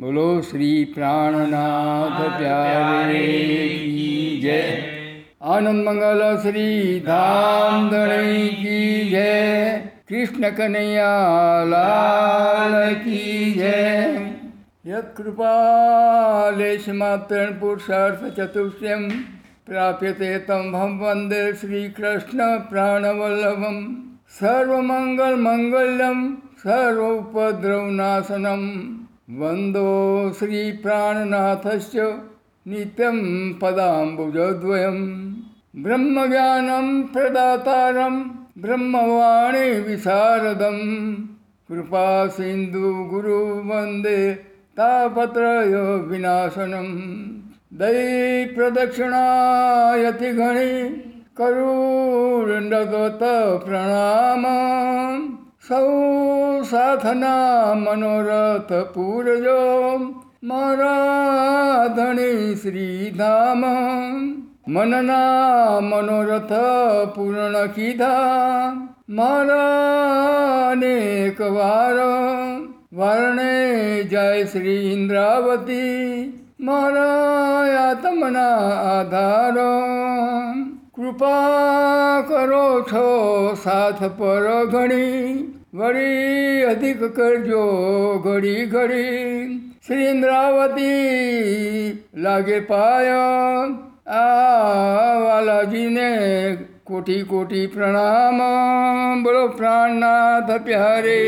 બોલો શ્રી પ્રાણનાથ પ્યારે જય. આનંદ મંગલ શ્રી ધામ ધણી કી જય. કૃષ્ણ કનૈયા લાલ કી જય. યત કૃપાલેશ પુરુષાર્થ ચતુષ્યમ પ્રાપ્યતે તમ વંદે શ્રીકૃષ્ણ પ્રાણવલ્લભમ. સર્વમંગલ સર્વોપદ્રવનાશનમ વંદો શ્રી પ્રાણનાથસ્ય નિત્યમ પદાંબુજદ્વયમ બ્રહ્મજ્ઞાનમ પ્રદાતારમ બ્રહ્મવાણી વિશારદમ કૃપા સિંધુ ગુરુ વંદે તાપત્રય વિનાશનમ દૈ પ્રદક્ષિણાયતિ ઘણી કરુણગત પ્રણામ સૌ સાધના મનોરથ પૂરજો. મારા ધણી શ્રીધામ, મનના મનોરથ પૂર્ણ કીધા. મારા અનેક વાર, વારણે જય શ્રી ઇન્દ્રાવતી. મારા આત્મના આધાર, કૃપા કરો છો સાથ પર ઘણી. વળી અધિક કરજો ઘડી ઘડી. શ્રી ઇન્દ્રાવતી લાગે પાય. આ વાલાજીને કોટી કોટી પ્રણામ. બોલો પ્રાણનાથ પ્યારે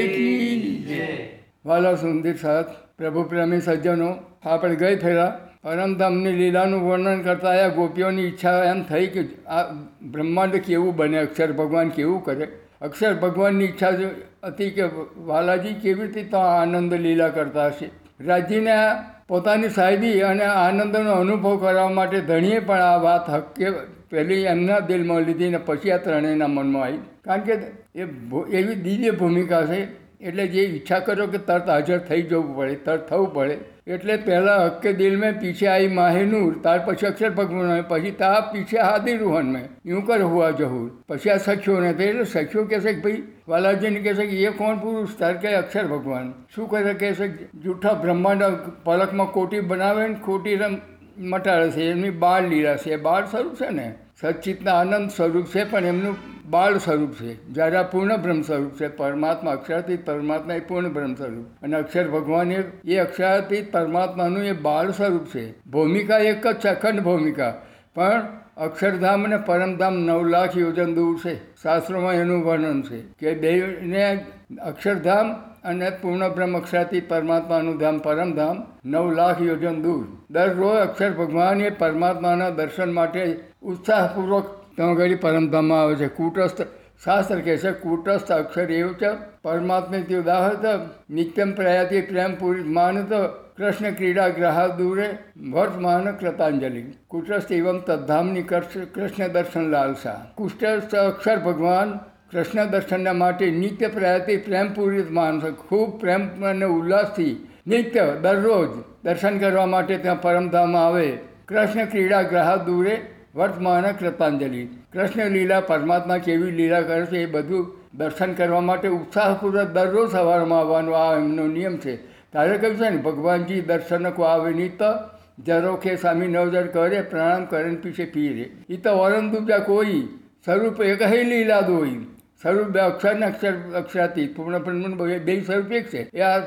વાલા સુંદર સાથ પ્રભુ પ્રેમી સજ્જનો આપણે ગઈ ફેરા. પરમધામની લીલાનું વર્ણન કરતા આ ગોપીઓની ઈચ્છા એમ થઈ કે આ બ્રહ્માંડ કેવું બને, અક્ષર ભગવાન કેવું કરે? અક્ષર ભગવાનની ઈચ્છા હતી કે વાલાજી કેવી રીતે આનંદ લીલા કરતા હશે. રાજીને પોતાની સાહેબી અને આનંદનો અનુભવ કરવા માટે ધણીએ પણ આ વાત હક્કે પહેલી એમના દિલમાં લીધી ને પછી આ ત્રણેયના મનમાં આવી. કારણ કે એ એવી દિવ્ય ભૂમિકા છે. એટલે જે ઈચ્છા કરો કે તરત હાજર થઈ જવું પડે, તરત થવું પડે. એટલે પહેલાં હક્કે દિલ મેં પીછે આવી માહેનૂર ત્યાર પછી અક્ષર ભગવાન પછી તા પીછે હાદી રૂહન મેં. યું કર હુઆ જહુર. પછી આ સખ્યો ને એટલે સખ્યો કહેશે કે ભાઈ વાલાજીને કહેશે કે એ કોણ પુરુષ? તાર કે અક્ષર ભગવાન. શું કરે કહેશે કે જૂઠા બ્રહ્માંડ પલકમાં કોટી બનાવે ને ખોટી મટાડે છે. એમની બાળ લીલા છે. બાળ સ્વરૂપ છે ને? સચ્ચિતના આનંદ સ્વરૂપ છે, પણ એમનું બાળ સ્વરૂપ છે. જ્યારે આ પૂર્ણ બ્રહ્મ સ્વરૂપ છે, પરમાત્મા અક્ષરાતીત પરમાત્મા એ પૂર્ણ બ્રહ્મ સ્વરૂપ. અને અક્ષર ભગવાન એ અક્ષરાતીત પરમાત્માનું એ બાળ સ્વરૂપ છે. ભૂમિકા એક જ છે, અખંડ ભૂમિકા. પણ અક્ષરધામ અને પરમધામ નવ લાખ યોજન દૂર છે. શાસ્ત્રોમાં એનું વર્ણન છે કે બેને અક્ષરધામ અને પૂર્ણ બ્રહ્મ અક્ષરાતી પરમાત્માનું ધામ પરમધામ નવ લાખ યોજન દૂર. દરરોજ અક્ષર ભગવાન પરમાત્માના દર્શન માટે ઉત્સાહપૂર્વક ત્યાં ઘડી પરમધામમાં આવે છે. કૂટસ્થ શાસ્ત્ર કહે છે કૂટસ્થ અક્ષર એવું છે, પરમાત્મા ઉદાહરત નિત્યમ પ્રયાતિ પ્રેમ પૂરી માનત, કૃષ્ણ ક્રીડા ગ્રહા દૂરે, વર્તમાન કૃતાંજલિ. કુટસ્થ એવમ તદ્ધામની કૃષ્ણ દર્શન લાલસા. કુષ્ટસ્થ અક્ષર ભગવાન કૃષ્ણ દર્શનના માટે નિત્ય પ્રયાતિ પ્રેમપૂરિત માનસ. ખૂબ પ્રેમ અને ઉલ્લાસથી નિત્ય દરરોજ દર્શન કરવા માટે ત્યાં પરમધામ આવે. કૃષ્ણ ક્રીડા ગ્રહા દૂરે, વર્તમાન કૃતાંજલિ. કૃષ્ણ લીલા, પરમાત્મા કેવી લીલા કરે છે એ બધું દર્શન કરવા માટે ઉત્સાહપૂર્વક દરરોજ સવારમાં આવવાનો આ એમનો નિયમ છે. તારે કહ્યું છે ને, ભગવાનજી દર્શન કો આવે નહીં તો જરો કે સ્વામી નવજર કરે, પ્રણામ કરે પીછે પીરે એ તો દુજા કોઈ સ્વરૂપ એક હે લીલા દોઈ. સ્વરૂપ બે અક્ષર ને અક્ષર અક્ષરાતીત પૂર્ણ પૂર્ણ બે સ્વરૂપ એક છે. એ આ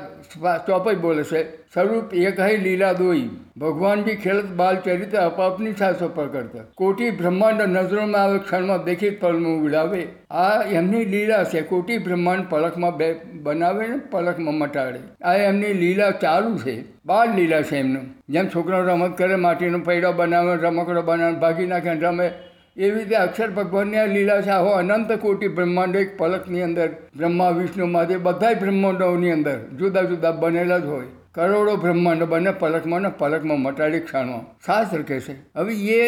ચોપઈ બોલે છે. સ્વરૂપ એક હૈ લીલા દોઈ. ભગવાનજી ખેલત બાલ ચરિત્ર અપાપની સાસો કરતા. કોટી બ્રહ્માંડ નજરોમાં આવે, ક્ષણમાં દેખી પલમું ઉડાવે. આ એમની લીલા છે. કોટી બ્રહ્માંડ પલકમાં બે બનાવે ને પલકમાં મટાડે. આ એમની લીલા ચાલુ છે. બાળ લીલા છે એમનું. જેમ છોકરો રમત કરે, માટીનો પૈડો બનાવે, રમકડો બનાવે, ભાગી નાખે, રમે. એવી રીતે અક્ષર ભગવાનની આ લીલા છે આવો અનંત કોટી બ્રહ્માંડો એક પલકની અંદર, બ્રહ્મા, વિષ્ણુ, મહાદેવ બધાય બ્રહ્માંડોની અંદર જુદા જુદા બનેલા જ હોય. કરોડો બ્રહ્માંડ બને પલકમાં ને પલકમાં મટાડી ક્ષણમાં. શાસ્ત્ર કહે છે, હવે એ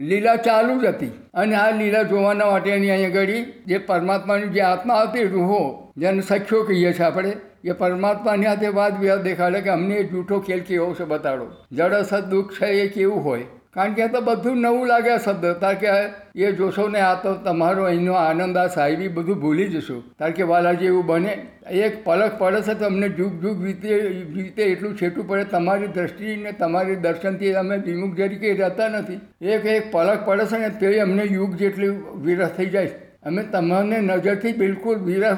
લીલા ચાલુ જ હતી અને આ લીલા જોવાના માટેની અહીંયા ઘડી જે પરમાત્માની જે આત્મા હતી રૂહો જેને સખ્યો કહીએ છીએ આપણે, એ પરમાત્માની હાથે વાદ વિવાદ દેખાડે કે અમને જૂઠો ખેલ કેવો છે બતાડો. જડ દુઃખ છે એ કેવું હોય? કારણ કે આ તો બધું નવું લાગે શબ્દ. તાર કે એ જોશો ને આ તો તમારો અહીંનો આનંદ, આ સાહેબી બધું ભૂલી જશો. તાર કે વાલાજી એવું બને. એક પલક પડે છે તમને જુગ જુગ વીતે વીતે એટલું છેટું પડે. તમારી દ્રષ્ટિ ને તમારી દર્શનથી અમે વિમુખ તરીકે રહેતા નથી. એક એક પલક પડે છે ને તે અમને યુગ જેટલી વિરસ થઈ જાય. અમે તમને નજરથી બિલકુલ વિરસ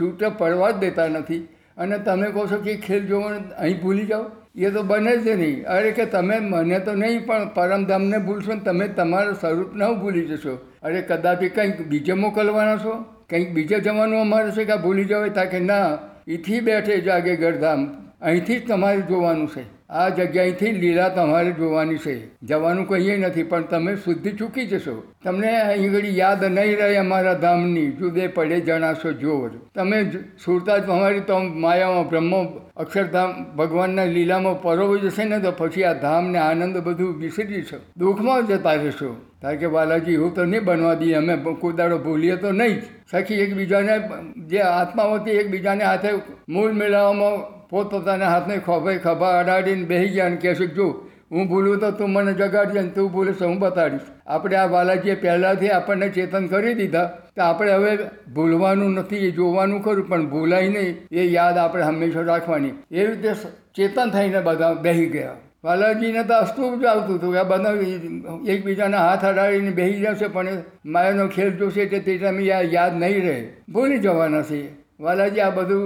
છૂટે પડવા જ દેતા નથી. અને તમે કહો છો કે ખેલ જોવાનું અહીં ભૂલી જાઓ? એ તો બને જ નહીં. અરે કે તમે મને તો નહીં, પણ પરમધામને ભૂલશો ને તમે તમારું સ્વરૂપ ન ભૂલી જશો. અરે કદાચ કંઈક બીજે મોકલવાના છો? કંઈક બીજે જવાનું અમારે છે કે ભૂલી જાવ તા કે ના. એથી બેઠે જાગે ગરધામ અહીંથી જ તમારે જોવાનું છે. આ જગ્યાએથી લીલા તમારે જોવાની છે. જવાનું કહીએ નથી, પણ તમે શુદ્ધિ ચૂકી જશો. તમને અહીં યાદ નહીં રહે અમારા ધામની, જુદે પડે જણાશો જોર. તમે સુરતા તમારી તો માયામાં બ્રહ્મ અક્ષરધામ ભગવાનના લીલામાં પરોવી જશે ને તો પછી આ ધામને આનંદ બધું વિસરી છો દુઃખમાં જતા રહેશો. કારણ કે બાલાજી એવું તો નહીં બનવા દઈએ, અમે કુદાડો ભૂલીએ તો નહીં જ. સખી એકબીજાને, જે આત્માઓથી એકબીજાને હાથે મૂળ મેળવવામાં પોતપોતાના હાથને ખભે ખભા અડાડીને બેસી ગયા અને કહેશું જો, હું ભૂલું તો તું મને જગાડજે અને તું ભૂલે હું બતાડીશ. આપણે આ બાલાજીએ પહેલાંથી આપણને ચેતન કરી દીધા. તો આપણે હવે ભૂલવાનું નથી, એ જોવાનું ખરું, પણ ભૂલાય નહીં, એ યાદ આપણે હંમેશા રાખવાની. એવી રીતે ચેતન થઈને બધા બેસી ગયા. બાલાજીને તો અસ્તુ જ આવતું હતું કે આ બધા એકબીજાના હાથ અડાડીને બેસી જશે, પણ માયાનો ખેલ જોશે તે તે ટાઈમે યાદ નહીં રહે. ભૂલી જવાના છે વાલાજી, આ બધું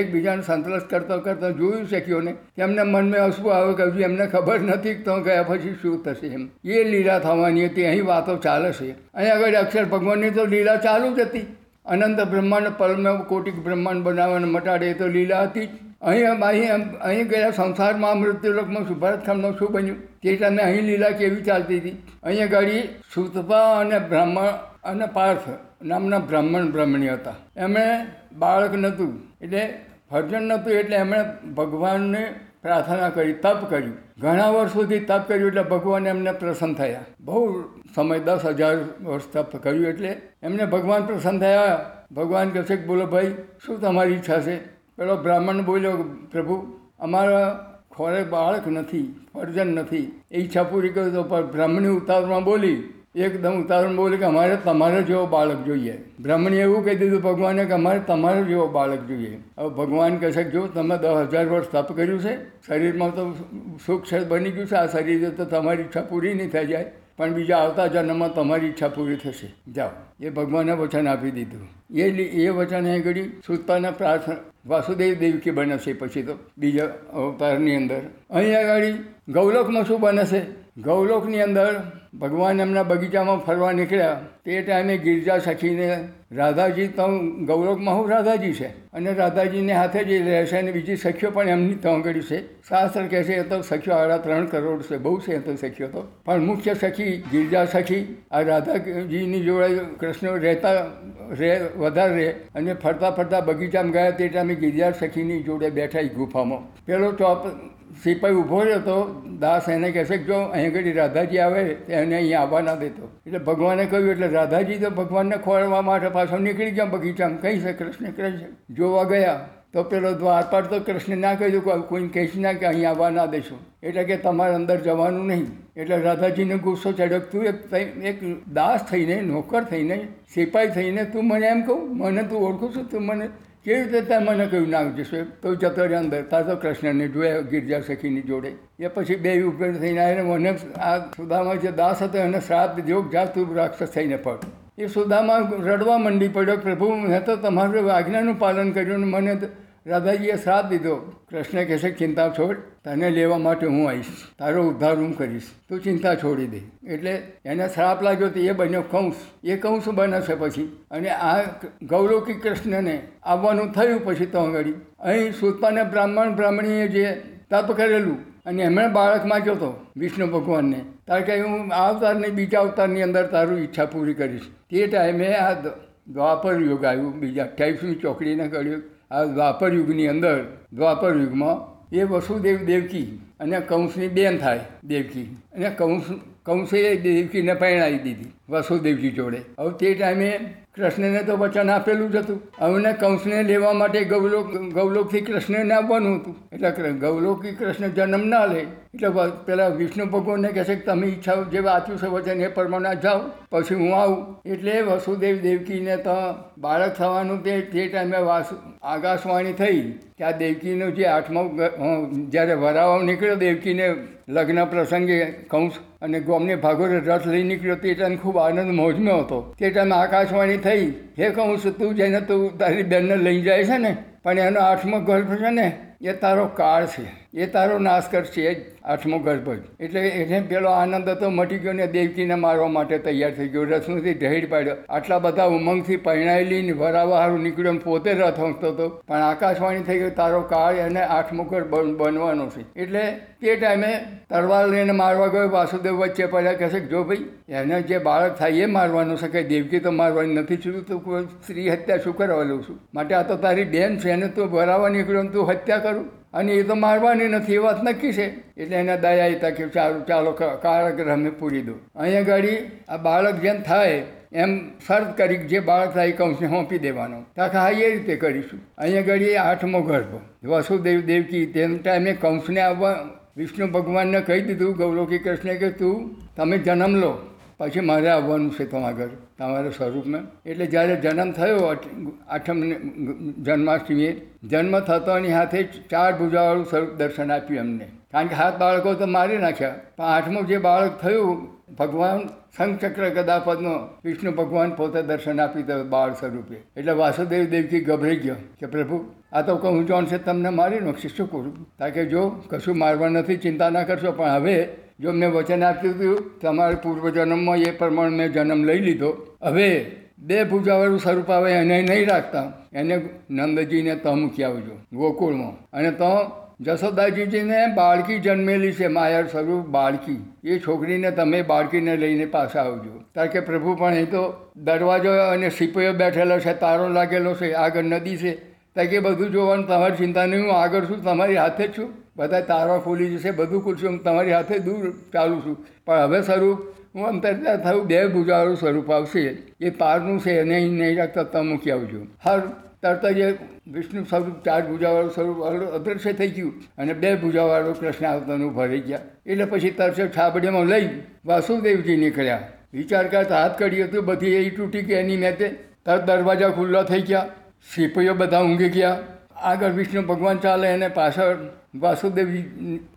એકબીજાને સંતોષ કરતો કરતો જોયું શક્યોને તેમને મનમાં હસવું આવે કે હજુ એમને ખબર નથી તો ગયા પછી શું થશે એમ. એ લીલા થવાની હતી, અહીં વાતો ચાલે છે. અહીં આગળ અક્ષર ભગવાનની તો લીલા ચાલુ જ હતી. અનંત બ્રહ્માંડ પલમાં કોટિક બ્રહ્માંડ બનાવવાને મટાડે એ તો લીલા હતી જ. અહીં અહીં અહીં ગયા સંસારમાં મૃત્યુલોકમાં શુભારતખંડમાં શું બન્યું? તે ટાઈમે અહીં લીલા કેવી ચાલતી હતી? અહીંયા ગાડી સુતપા અને બ્રાહ્મણ અને પાર્થ નામના બ્રાહ્મણ બ્રાહ્મણી હતા. એમણે બાળક નહોતું, એટલે ભજન નહોતું, એટલે એમણે ભગવાનને પ્રાર્થના કરી, તપ કર્યું. ઘણા વર્ષ સુધી તપ કર્યું, એટલે ભગવાન એમને પ્રસન્ન થયા. બહુ સમય, દસ હજાર વર્ષ તપ કર્યું, એટલે એમને ભગવાન પ્રસન્ન થયા. ભગવાન કહેશે કે, બોલો ભાઈ, શું તમારી ઈચ્છા છે? પેલો બ્રાહ્મણ બોલ્યો પ્રભુ, અમારા ખોરે બાળક નથી ફરજન નથી. એ ઈચ્છા પૂરી કરી તો બ્રાહ્મણી ઉતારમાં બોલી. એકદમ ઉતારણ બોલે કે અમારે તમારે જેવો બાળક જોઈએ. બ્રાહ્મણે એવું કહી દીધું ભગવાને કે અમારે તમારો જેવો બાળક જોઈએ. હવે ભગવાન કહે છે જો તમે દસ હજાર વર્ષ તપ કર્યું છે, શરીરમાં તો સુખ છે, બની ગયું છે, આ શરીરે તો તમારી ઈચ્છા પૂરી નહીં થઈ જાય. પણ બીજા આવતા જન્મમાં તમારી ઈચ્છા પૂરી થશે. જાઓ. એ ભગવાને વચન આપી દીધું. એ એ વચન એ ઘડી સુતાના પ્રાર્થના, વાસુદેવ દેવકી બને છે પછી તો, બીજા અવતારની અંદર. અહીં આગળ ગૌલકમાં શું બને છે ગૌલોકની અંદર ભગવાન એમના બગીચામાં ફરવા નીકળ્યા. તે ટાઈમે ગિરજા સખીને રાધાજી, તો ગૌલોકમાં હું રાધાજી છે. અને રાધાજીને હાથે જ એ રહે અને બીજી સખીઓ પણ એમની તોંગડી છે. શાસ્ત્ર કહે છે, એ તો સખીઓ આડા ત્રણ કરોડ છે. બહુ છે એ તો સખીઓ તો. પણ મુખ્ય સખી ગિરજા સખી, આ રાધાજીની જોડે કૃષ્ણ રહેતા રહે, વધારે રહે અને ફરતા ફરતા બગીચામાં ગયા. તે ટાઈમે ગિરજા સખીની જોડે બેઠા ગુફામાં. પેલો ચોપ સિપાઈ ઊભો રહ્યો તો દાસ એને કહેશે કે જો અહીં આગળ રાધાજી આવે એને અહીંયા આવવા ના દેતો. એટલે ભગવાને કહ્યું, એટલે રાધાજી તો ભગવાનને ખોળવા માટે પાછો નીકળી ગયા બગીચામાં. કહી છે, કૃષ્ણ કૃષ્ણ, જોવા ગયા. તો પેલો દ્વારપાળ તો કૃષ્ણ ના કહ્યું કે કોઈને કહીશ ના કે અહીં આવવા ના દેશો. એટલે કે તમારે અંદર જવાનું નહીં. એટલે રાધાજીને ગુસ્સો ચડ્યો તું એક એક દાસ થઈને, નોકર થઈને, સિપાઈ થઈને તું મને એમ કહું, મને તું ઓળખું છું, તું મને કેવી રીતે તમે મને કહ્યું, ના, જશે. તો જતો રહે અંદર તાર તો કૃષ્ણને જોયા ગિરજા સખીની જોડે. એ પછી બે ઉપર થઈને આવીને મને આ સુદામા જે દાસ હતો, એને શ્રાપ દીધો જા રાક્ષસ થઈને પડ એ સુદામા રડવા મંડી પડ્યો, પ્રભુ, મેં તો તમારું આજ્ઞાનું પાલન કર્યું અને મને રાધાજીએ શ્રાપ દીધો, કૃષ્ણ કહે છે, ચિંતા છોડ, તને લેવા માટે હું આવીશ. તારો ઉદ્ધાર હું કરીશ. તું ચિંતા છોડી દે. એટલે એને શ્રાપ લાગ્યો તો એ બન્યો કંસ. એ કંસ બને છે પછી. અને આ ગૌરવકી કૃષ્ણને આવવાનું થયું પછી તો અહીં સુતપાને બ્રાહ્મણ બ્રાહ્મણીએ જે તપ કરેલું, અને એમણે બાળક માગ્યો હતો વિષ્ણુ ભગવાનને, તાર કે હું આ અવતારની, બીજા અવતારની અંદર તારું ઈચ્છા પૂરી કરીશ. તે ટાઈમે આ દ્વાપર યુગ આવ્યું, બીજા અઠ્યાવીસમી ચોકડીને કર્યું આ દ્વાપર યુગની અંદર, દ્વાપર યુગમાં એ વસુદેવ દેવકી અને કંસની બેન થાય દેવકી. અને કંસ, કંસે દેવકીને પરણાવી દીધી વસુદેવજી જોડે. હવે તે ટાઈમે કૃષ્ણને તો વચન આપેલું જ હતું. હવે કંસને લેવા માટે ગૌલોક ગૌલોકથી કૃષ્ણને આવવાનું હતું. એટલે ગૌલોકી કૃષ્ણ જન્મ ના લે. એટલે પેલા વિષ્ણુ ભગવાનને કહે છે કે તમે ઈચ્છા જે વાંચ્યું છે વચન એ પ્રમાણે જાઓ. પછી હું આવું. એટલે વસુદેવ દેવકીને તો બાળક થવાનું તે તે ટાઈમે વાસ, આકાશવાણી થઈ. આ દેવકીનો જે આઠમો જ્યારે વરાવો નીકળ્યો, દેવકીને લગ્ન પ્રસંગે કંસ અને ગોમને ભાગોરે રથ લઈ નીકળ્યો, તે ટાઈમ ખૂબ આનંદ મોજમાં હતો. તે ટાઈમે આકાશવાણી થઈ. હે કંસ, તું જેને તું તારી બેનને લઈ જાય છે ને, પણ એનો આઠમો ગર્ભ છે ને, એ તારો કાળ છે. એ તારો નાશ કરશે જ આઠમો ગર્ભ જ એટલે એને પેલો આનંદ હતો મટી ગયો ને દેવકીને મારવા માટે તૈયાર થઈ ગયો. રથમાંથી ઢેર પાડ્યો. આટલા બધા ઉમંગથી પહેણાયેલી ને વરાવાહારું નીકળ્યો પોતે રથ હંકતો હતો. પણ આકાશવાણી થઈ ગયો તારો કાળ એને આઠમો ગર્ભ બન- બનવાનો છે. એટલે તે ટાઈમે તરવાર લઈને મારવા ગયો, વાસુદેવ વચ્ચે પડ્યા કહેશે જો ભાઈ, એને જે બાળક થાય એ મારવાનું છે કે દેવકી તો મારવાની નથી છું, તું સ્ત્રી હત્યા શું કરવા લઉં છું? માટે આ તો તારી બેન છે, એને તું ભરાવા નીકળ્યો તું હત્યા કરું? અને એ તો મારવાની નથી, એ વાત નક્કી છે. એટલે એને દયા હતા કે ચાલો ચાલો, ક- કારાગૃહ અમે પૂરી દો. અહીંયા ગાડી આ બાળક જેમ થાય, એમ શરત કરી જે બાળક થાય એ કંસને સોંપી દેવાનો. તાકે હા, એ રીતે કરીશું. અહીંયા ગાડી આઠમો ગર્ભ. વસુદેવ દેવકી તેમ ટાઈમે કંસને આવવા વિષ્ણુ ભગવાનને કહી દીધું ગૌલોકી કૃષ્ણે કે તું, તમે જન્મ લો. પછી મારે આવવાનું છે તમારા ઘર. તમારા સ્વરૂપમાં. એટલે જ્યારે જન્મ થયો આઠમ જન્માષ્ટમીએ, જન્મ થતોની સાથે ચાર ભુજાવાળું સ્વરૂપ દર્શન આપ્યું એમને. કારણ કે હાથ બાળકો તો મારી નાખ્યા. પણ આઠમું જે બાળક થયું, ભગવાન શંખચક્ર કદાપદનો વિષ્ણુ ભગવાન પોતે દર્શન આપી દે બાળ સ્વરૂપે. એટલે વાસુદેવ દેવથી ગભરાઈ ગયો કે, પ્રભુ, આ તો કહું જોન છે તમને મારી નાખશે શું કરું? કારણ કે જો કશું મારવા નથી, ચિંતા ના કરશો, પણ હવે જો મેં વચન આપ્યું હતું, તમારા પૂર્વજન્મમાં એ પ્રમાણે મેં જન્મ લઈ લીધો. હવે બે પૂજાવાળું સ્વરૂપ આવે, એને નહીં રાખતા. એને નંદજીને તો મૂકી આવજો ગોકુળમાં. અને તો જશોદાજીજીને બાળકી જન્મેલી છે માયા સ્વરૂપ બાળકી. એ છોકરીને તમે બાળકીને લઈને પાછા આવજો. કારણ કે પ્રભુ, પણ એ તો દરવાજો અને સિપાઈઓ બેઠેલો છે, તારો લાગેલો છે, આગળ નદી છે. ત્યાં કે બધું જોવાનું તમારી ચિંતા નહીં હું આગળ છું, તમારી હાથે જ છું. બધા તારવા ખોલી જશે, બધું ખુલશે હું તમારી હાથે દૂર ચાલું છું. પણ હવે સ્વરૂપ હું અંતરતા થયું, બે ભુજાવાળું સ્વરૂપ આવશે એ પારનું છે, એને અહીં નહીં રાખતા તમે મૂકી આવજો? હર તરત જ વિષ્ણુ સ્વરૂપ ચાર ભૂજાવાળું સ્વરૂપ અદૃશ્ય થઈ ગયું અને બે ભૂજાવાળું કૃષ્ણ આવતાનું ભરાઈ ગયા. એટલે પછી તરસે છાબડીમાં લઈ વાસુદેવજી નીકળ્યા. વિચાર કરતા હાથ કર્યું હતું, બધી એ તૂટી ગઈ એની મેતે તરત દરવાજા ખુલ્લા થઈ ગયા. સિપાઈઓ બધા ઊંઘી ગયા. આગળ વિષ્ણુ ભગવાન ચાલે અને પાછળ વાસુદેવજી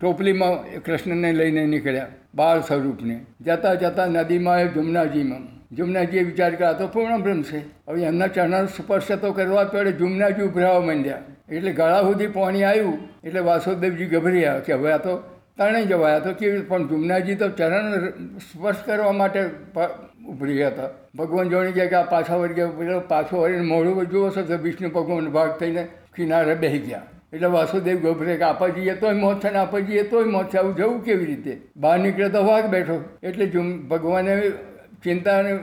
ટોપલીમાં કૃષ્ણને લઈને નીકળ્યા, બાળ સ્વરૂપને. જતા જતાં નદીમાં એ જુમનાજીમાં. જુમનાજીએ વિચાર કર્યા તો પૂર્ણ બ્રહ્મ છે. હવે એમના ચરણ સ્પર્શ તો કરવા પડે. જુમનાજી ઉભરાવા માંડ્યા. એટલે ગળા સુધી પાણી આવ્યું, એટલે વાસુદેવજી ગભર્યા કે હવે આ તો તણે જવાયા તો કેવી પણ જુમનાજી તો ચરણ સ્પર્શ કરવા માટે ઉભરી ઉભરી હતા. ભગવાન જોણી ગયા કે આ પાછા વળી ગયા પાછો વળીને મોઢું જુઓ છો તો વિષ્ણુ ભગવાન ભાગ થઈને કિનારે બેસી ગયા. એટલે વાસુદેવ ગભરે કે આપા જઈએ તોય મોત છે ને આપા જઈએ તોય મોત છે. આવું જવું કેવી રીતે? બહાર નીકળે તો વાઘ બેઠો. એટલે જુમ ભગવાને ચિંતા અને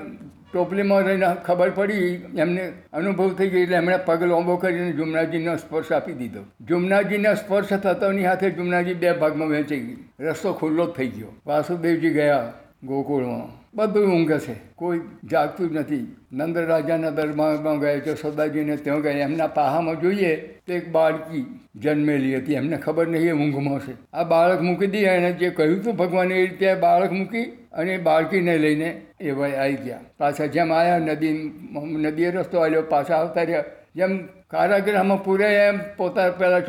ટોપલીમાં રહીને ખબર પડી. એમને અનુભવ થઈ ગયો. એટલે એમણે પગ લાંબો કરીને જુમનાજીનો સ્પર્શ આપી દીધો. જુમનાજીના સ્પર્શ થતાની સાથે જુમનાજી બે ભાગમાં વહેંચાઈ ગઈ. રસ્તો ખુલ્લો જ થઈ ગયો. વાસુદેવજી ગયા. ગોકુળમાં. બધું ઊંઘે છે. કોઈ જાગતું જ નથી. નંદ રાજાના દરબારમાં ગયા સદાજીને ત્યાં ગયા. એમના પાહામાં જોઈએ તો એક બાળકી જન્મેલી હતી. એમને ખબર નહીં એ ઊંઘમાં છે. આ બાળક મૂકી દી એને જે કહ્યું હતું ભગવાને એ રીતે બાળક મૂકી અને બાળકીને લઈને એ ભાઈ આવી ગયા. પાછા જેમ આવ્યા નદી નદીએ રસ્તો આવ્યો પાછા આવતા રહ્યા. જેમ કારાગૃહમાં પૂરે એમ પોતા પહેલાં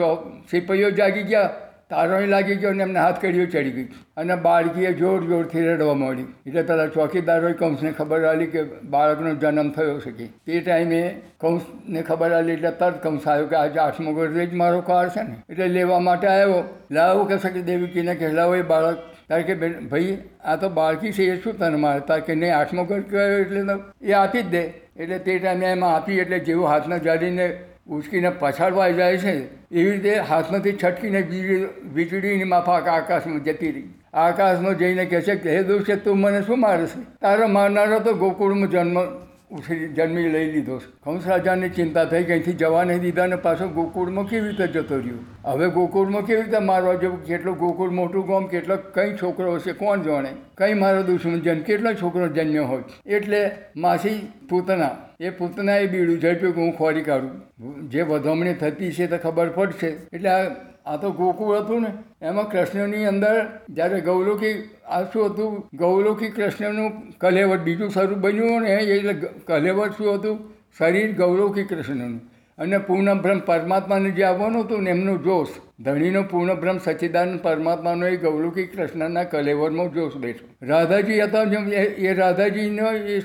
સિપાહીઓ જાગી ગયા. તારોય લાગી ગયો ને એમને હાથ કડીઓ ચડી ગઈ. અને બાળકીએ જોર જોરથી રડવા માંડી એટલે પેલા ચોકીદારોએ કંસને ખબર આવી કે બાળકનો જન્મ થયો છે કે. તે ટાઈમે કંસને ખબર આવી એટલે તરત કંસ આવ્યો કે આજે આઠમો ગોળ જ મારો કાર છે ને. એટલે લેવા માટે આવ્યો. લાવો કે શકે દેવીકીને કે લાવો એ બાળક. તારે કે ભાઈ, આ તો બાળકી છે, એ શું તને મારે? તારે કે નહીં આઠમો ઘર કયો એટલે એ આપી જ દે. એટલે તે ટાઈમે એમાં આપી એટલે જેવું હાથના જાડીને ઉચકીને પછાડવા જાય છે, એવી રીતે હાથમાંથી છટકીને વીજળી વીજળીની માફાક આકાશમાં જતી રહી. આકાશમાં જઈને કહે છે કે, હે દોષ તું મને શું મારે છે તારો મારનારો તો ગોકુળમાં જન્મ ઉછરી જન્મી લઈ લીધો. કંસ રાજાને ચિંતા થઈ કે અહીંથી જવા નહીં દીધા ને પાછો ગોકુળમાં કેવી રીતે જતો રહ્યો? હવે ગોકુળમાં કેવી રીતે મારવા જવું? કેટલો ગોકુળ મોટું ગામ, કેટલો કઈ છોકરો હશે, કોણ જાણે? કઈ મારો દુશ્મન જન્મ કેટલો છોકરો જન્મ્યો હોય? એટલે માસી પૂતના, એ પૂતના એ બીડું ઝડપ્યું કે હું ખોરી કાઢું. જે વધામણી થતી છે તો ખબર પડશે. એટલે આ આ તો ગોકુળ હતું ને. એમાં કૃષ્ણની અંદર જ્યારે ગૌલોકી, આ શું હતું? ગૌલોકી કૃષ્ણનું કલેવર બીજું સ્વરૂપ બન્યું ને એટલે કલેવટ શું હતું? શરીર ગૌલોકી કૃષ્ણનું. અને પૂર્ણ બ્રહ્મ પરમાત્માને જે આવવાનું હતું ને, એમનું જોશ. ધણીનો પૂર્ણ બ્રહ્મ સચ્ચિદાનંદ પરમાત્માનો એ ગૌરવકી કૃષ્ણના કલેવરમાં જોશ બેઠો. રાધાજી હતા જેમ એ રાધાજીનો એ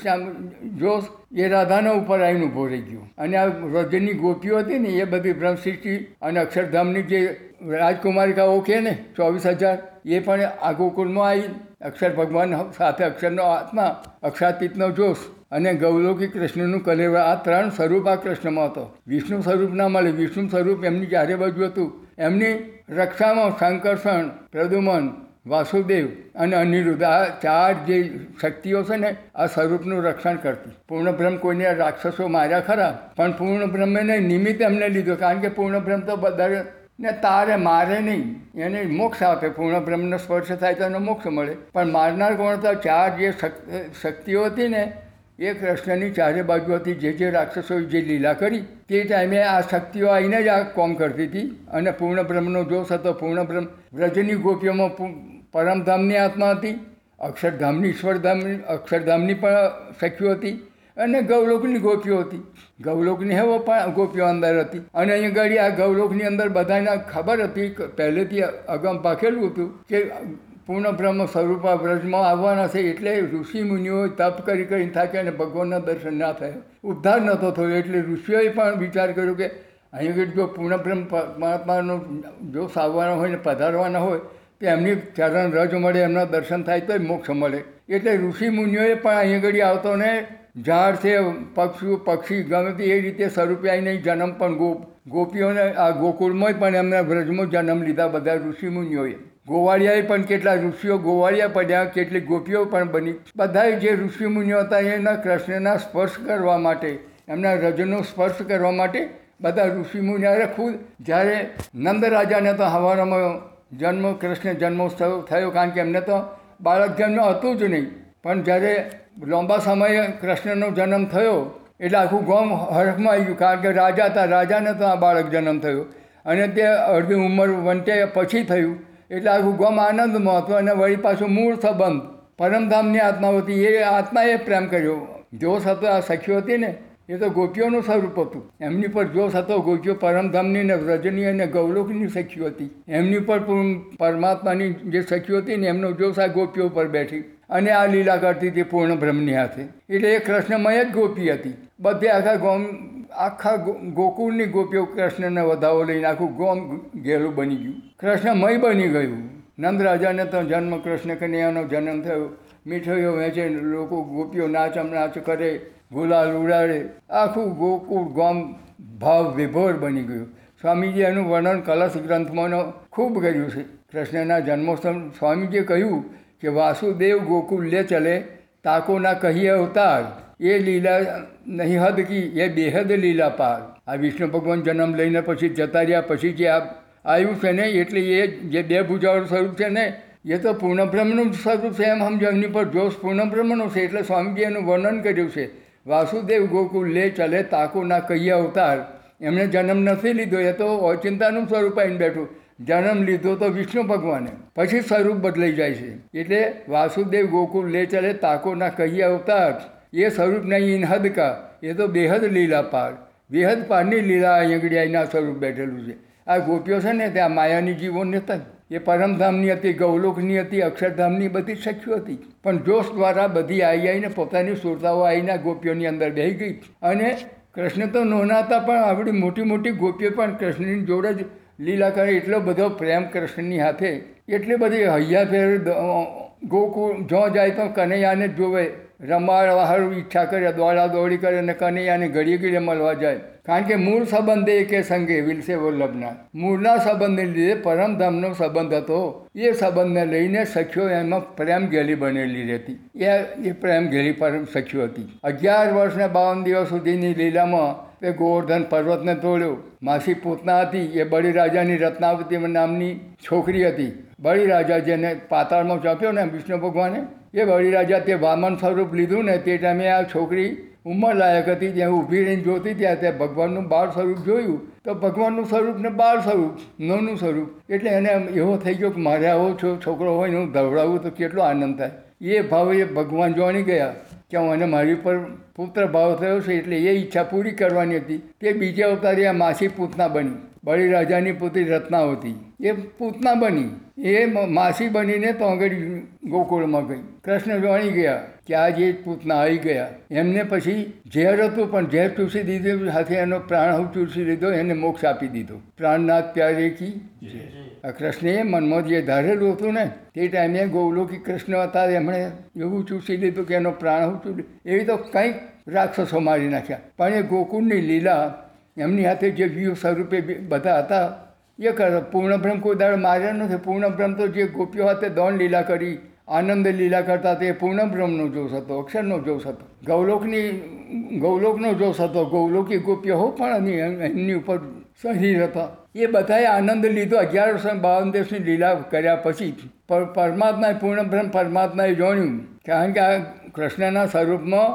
જોશ, એ રાધાના ઉપર આવીને ઊભો રહી ગયો. અને આ રજની ગોપીઓ હતી ને, એ બધી બ્રહ્મસૃષ્ટિ અને અક્ષરધામની જે રાજકુમારિકાઓ કે ને? ચોવીસ હજાર. એ પણ આ ગોકુળમાં આવી અક્ષર ભગવાન સાથે અક્ષરનો આત્મા અક્ષરાતીતનો જોશ અને ગૌલોકી કૃષ્ણનું કલેવર. આ ત્રણ સ્વરૂપ આ કૃષ્ણમાં હતો. વિષ્ણુ સ્વરૂપ ના મળે. વિષ્ણુ સ્વરૂપ એમની ચારે બાજુ હતું. એમની રક્ષામાં શંકર્ષણ પ્રદુમન, વાસુદેવ અને અનિરુદ્ધ. આ ચાર જે શક્તિઓ છે ને, આ સ્વરૂપનું રક્ષણ કરતી. પૂર્ણ બ્રહ્મ કોઈને રાક્ષસો માર્યા ખરા, પણ પૂર્ણ બ્રહ્મને નિમિત્ત એમને લીધો. કારણ કે પૂર્ણ બ્રહ્મ તો બધા ને તારે મારે નહીં. એને મોક્ષ આપે, પૂર્ણ બ્રહ્મનો સ્પર્શ થાય તો એને મોક્ષ મળે. પણ મારનાર કોણ હતા? ચાર જે શક્તિઓ હતી ને, એ કૃષ્ણની ચારે બાજુ હતી. જે જે રાક્ષસોએ જે લીલા કરી, તે ટાઈમે આ શક્તિઓ આવીને જ આ કોમ કરતી હતી. અને પૂર્ણ બ્રહ્મનો જોશ હતો. પૂર્ણ બ્રહ્મ, વ્રજની ગોપીઓમાં પરમધામની આત્મા હતી. અક્ષરધામની ઈશ્વરધામ અક્ષરધામની પણ સખીઓ હતી. અને ગૌલોકની ગોપીઓ હતી. ગૌલોકની હેવો પણ ગોપીઓ અંદર હતી. અને અહીં આગળ આ ગૌલોકની અંદર બધાને ખબર હતી કે પહેલેથી અગમ પાકેલું હતું કે પૂર્ણ બ્રહ્મ સ્વરૂપ વ્રજમાં આવવાના છે એટલે ઋષિ મુનિઓ તપ કરી કરીને થાકે અને ભગવાનના દર્શન ના થયા. ઉદ્ધાર નહોતો થયો એટલે ઋષિઓએ પણ વિચાર કર્યો કે અહીં આગળ જો પૂર્ણ બ્રહ્મ પરમાત્માનો જો આવવાના હોય ને પધારવાના હોય, તો એમની ચરણ રજ મળે, એમના દર્શન થાય તો મોક્ષ મળે. એટલે ઋષિ મુનિઓએ પણ અહીં આગળ આવતો ને ઝાડ છે પક્ષી પક્ષી ગમે તે એ રીતે સ્વરૂપે આવીને જન્મ પણ ગોપ ગોપીઓને, આ ગોકુળમાં પણ એમના વ્રજમાં જન્મ લીધા બધા ઋષિ મુનિઓએ ગોવાળિયાએ પણ કેટલા ઋષિઓ ગોવાળિયા પડ્યા, કેટલીક ગોપીઓ પણ બની. બધાએ જે ઋષિ મુનિઓ હતા એના કૃષ્ણના સ્પર્શ કરવા માટે, એમના રજનો સ્પર્શ કરવા માટે બધા ઋષિ મુનિઓ ખુદ, જ્યારે નંદ રાજાને તો હવારામાં જન્મ, કૃષ્ણ જન્મોત્સવ થયો કારણ કે એમને તો બાળક જન્મ હતું જ નહીં. પણ જ્યારે લાંબા સમયે કૃષ્ણનો જન્મ થયો. એટલે આખું ગામ હરખમાં આવી ગયું. કારણ કે રાજા હતા, રાજાને તો આ બાળક જન્મ થયો. અને તે અડધી ઉંમર વંટે પછી થયું. એટલે આખું ગામ આનંદમાં હતું અને વળી પાછું મૂળ સંબંધ. પરમધામની આત્મા હતી. એ આત્માએ પ્રેમ કર્યો. જોશ હતો, આ સખીઓ હતી ને, એ તો ગોપીઓનું સ્વરૂપ હતું. એમની પર જોશ હતો, ગોપીઓ પરમધામની ને વ્રજની અને ગૌલોકની સખીઓ હતી. એમની પર પરમાત્માની જે સખીઓ હતી ને, એમનો જોશ આ ગોપીઓ પર બેઠી. અને આ લીલા કરતી હતી પૂર્ણ બ્રહ્મની હાથે. એટલે એ કૃષ્ણમય જ ગોપી હતી. બધે આખા ગોમ, આખા ગોકુળની ગોપીઓ કૃષ્ણને વધાવો લઈને આખું ગોમ ઘેલું બની ગયું. કૃષ્ણમય બની ગયું. નંદ રાજાને તો જન્મ કૃષ્ણ કન્યાનો જન્મ થયો. મીઠાઈઓ વેચે, લોકો ગોપીઓ નાચમ નાચ કરે, ગુલાલ ઉડાડે. આખું ગોકુળ ગામ ભાવ વિભોર બની ગયું. સ્વામીજી એનું વર્ણન કલશ ગ્રંથમાં ખૂબ કર્યું છે. કૃષ્ણના જન્મોત્સવ સ્વામીજીએ કહ્યું કે વાસુદેવ ગોકુલ લે ચલે તાકોના કહીએ અવતાર. એ લીલા નહીં હદ કી, એ બેહદ લીલા પાર. આ વિષ્ણુ ભગવાન જન્મ લઈને પછી જતા રહ્યા પછી જે આ આવ્યું છે ને, એટલે એ જે બે ભૂજાવાળું સ્વરૂપ છે ને, એ તો પૂર્ણબ્રહ્મનું સ્વરૂપ છે એમ સમજો એમની પર જોશ પૂર્ણબ્રહ્મનું છે, એટલે સ્વામીજી એનું વર્ણન કર્યું છે. વાસુદેવ ગોકુલ લે ચલે તાકોના કહીએ અવતાર. એમણે જન્મ નથી લીધો, એ તો અચિંતાનું સ્વરૂપ આવીને બેઠું. જન્મ લીધો તો વિષ્ણુ ભગવાને. પછી સ્વરૂપ બદલાઈ જાય છે. એટલે વાસુદેવ ગોકુળ લે ચલે તાકોના કહી અવતાર. એ સ્વરૂપ નહીં ઇનહદ કા, એ તો બેહદ લીલા પાર. બેહદ પારની લીલા અહીં આગળ આવીને આ સ્વરૂપ બેઠેલું છે. આ ગોપીઓ છે ને ત્યાં માયાની જીવો નતા એ પરમધામની હતી, ગૌલોકની હતી, અક્ષરધામની બધી સખ્યો હતી પણ જોશ દ્વારા બધી આવી આવીને પોતાની સુરતાઓ આવીને ગોપીઓની અંદર બેસી ગઈ. અને કૃષ્ણ તો નોના હતા પણ આવડી મોટી મોટી ગોપીઓ પણ કૃષ્ણની જોડે જ લીલા કરે એટલો બધો પ્રેમ કૃષ્ણની હાથે એટલી બધી હૈયા ફેર ગોકુળ જો જાય તો કનૈયાને જોવે. રમાડવા સારું ઈચ્છા કરે દોડા દોડી કરે અને કનૈયાને ઘડીએ ઘડીએ મળવા જાય. કારણ કે મૂળ સંબંધ કે સંગે વિલસે વલ્લભના. મૂળના સંબંધને લીધે પરમધામનો સંબંધ હતો. એ સંબંધને લઈને સખીઓ એમાં પ્રેમ ગેલી બનેલી રહેતી. એ એ પ્રેમ ગેલી પરમ સખીઓ હતી. અગિયાર વર્ષને બાવન દિવસ સુધીની લીલામાં તે ગોવર્ધન પર્વતને તોડ્યો. માસી પૂતના હતી, એ બળીરાજાની રત્નાવતી નામની છોકરી હતી. બળીરાજા જેને પાતાળમાં ચોંપ્યો ને વિષ્ણુ ભગવાને, એ બળીરાજા તે વામન સ્વરૂપ લીધું ને તે ટાઈમે આ છોકરી ઉંમર લાયક હતી. ત્યાં ઊભી રહીને જોતી ત્યાં તે ભગવાનનું બાળ સ્વરૂપ જોયું. તો ભગવાનનું સ્વરૂપ ને બાળ સ્વરૂપ, નોનું સ્વરૂપ. એટલે એને એવો થઈ ગયો કે મારે આવો છો છોકરો હોય ને હું ધવડાવું તો કેટલો આનંદ થાય. એ ભાવે એ ભગવાન જાણી ગયા કે હું એને મારી પર પુત્ર ભાવ થયો છે એટલે એ ઈચ્છા પૂરી કરવાની હતી તે બીજા અવતારે આ માસી પૂતના બની. બળી રાજાની પુત્રી રત્નાવતી. એ પૂતના બની. એ માસી બનીને તો ગોકુળમાં ગઈ. કૃષ્ણ જાણી ગયા કે આ જે પૂતના આવી ગયા, એમને પછી ઝેર હતું, પણ ઝેર ચૂસી દીધું સાથે એનો પ્રાણ ચૂસી લીધો, એને મોક્ષ આપી દીધો. પ્રાણનાથ પ્યારે કી. આ કૃષ્ણએ મનમાં જે ધારેલું હતું ને, તે ટાઈમે ગૌલોકી કૃષ્ણ હતા, એમણે એવું ચૂસી લીધું કે એનો પ્રાણ ચૂસી એવી તો કંઈક રાક્ષસો મારી નાખ્યા. પણ એ ગોકુળની લીલા એમની હાથે જે વ્યૂહ સ્વરૂપે બધા હતા, એ કરે પૂર્ણબ્રહ્મ કોઈ દાડો માર્યા નથી. પૂર્ણબ્રહ્મ તો જે ગોપીઓ હાથે દોણ લીલા કરી, આનંદ લીલા કરતા તે પૂર્ણબ્રહ્મનો જોશ હતો, અક્ષરનો જોશ હતો. ગૌલોકની, ગૌલોકનો જોશ હતો, ગૌલોકી ગોપીઓ હો પણ એમની ઉપર શરીર હતા. એ બધાએ આનંદ લીધો. અગિયારસો બાવન દિવસની લીલા કર્યા પછી પણ પરમાત્માએ પૂર્ણબ્રહ્મ પરમાત્માએ જોણ્યું. કારણ કે આ કૃષ્ણના સ્વરૂપમાં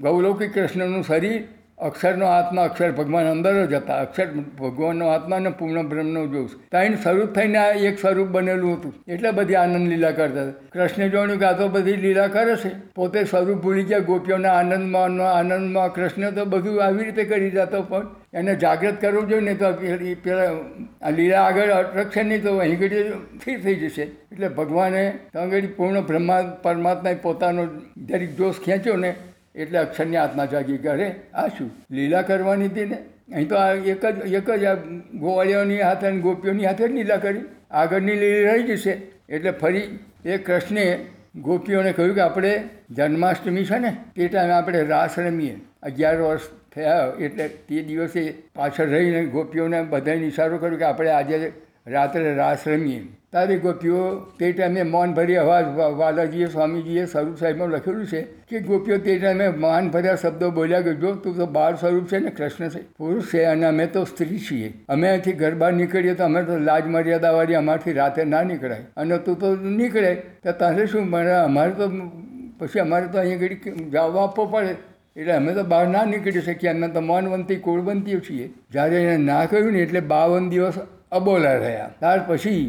ગૌલોકી કૃષ્ણનું શરીર અક્ષરનો આત્મા અક્ષર ભગવાન અંદર જ હતા. અક્ષર ભગવાનનો આત્મા અને પૂર્ણ બ્રહ્મનો જોશ ત્યાં સ્વરૂપ થઈને આ એક સ્વરૂપ બનેલું હતું. એટલે બધી આનંદ લીલા કરતા હતા. કૃષ્ણે જાણ્યું કે આ તો બધી લીલા કરે છે. પોતે સ્વરૂપ ભૂલી ગયા. ગોપીઓના આનંદમાં આનંદમાં કૃષ્ણ તો બધું આવી રીતે કરી જતો પણ એને જાગૃત કરવું જોઈએ ને તો પેલા આ લીલા આગળ અટકશે નહીં તો અહીં ઘડી સ્થિર થઈ જશે. એટલે ભગવાને ત્યાં આગળ પૂર્ણ બ્રહ્મા પરમાત્માએ પોતાનો જરીક જોશ ખેંચ્યો ને એટલે અક્ષરની આત્મા જાગી કરે આ શું લીલા કરવાની હતી ને અહીં તો આ એક જ એક જ આ ગોવાળીઓની હાથે અને ગોપીઓની હાથે જ લીલા કરી. આગળની લીલી રહી જશે. એટલે ફરી એ કૃષ્ણે ગોપીઓને કહ્યું કે આપણે જન્માષ્ટમી છે ને, તે ટાઈમે આપણે રાસ રમીએ. અગિયાર વર્ષ થયા એટલે તે દિવસે પાછળ રહીને ગોપીઓને બધાને ઇશારો કર્યો કે આપણે આજે રાત્રે રાસ રમીએ. તારી ગોપીઓ તે ટાઈમે મૌન ભર્યા અવાજ વાલાજીએ, સ્વામીજીએ સ્વરૂપ સાહેબમાં લખેલું છે કે ગોપીઓ તે ટાઈમે મહાન ભર્યા શબ્દો બોલ્યા કે જો તું તો બાળ સ્વરૂપ છે ને કૃષ્ણ છે, પુરુષ છે અને અમે તો સ્ત્રી છીએ. અમે અહીંથી ઘર બહાર નીકળીએ તો અમે તો લાજ મર્યાદાવાળી અમારથી રાતે ના નીકળાય. અને તું તો નીકળે, તો તારે શું મળે અમારે તો પછી અમારે તો અહીંયા ઘડી જવાબ આપવો પડે. એટલે અમે તો બહાર ના નીકળી શકીએ. અમે તો મનવંતી, કુળવંતીઓ છીએ. જ્યારે એને ના કહ્યું ને એટલે બાવન દિવસ અબોલા રહ્યા. ત્યાર પછી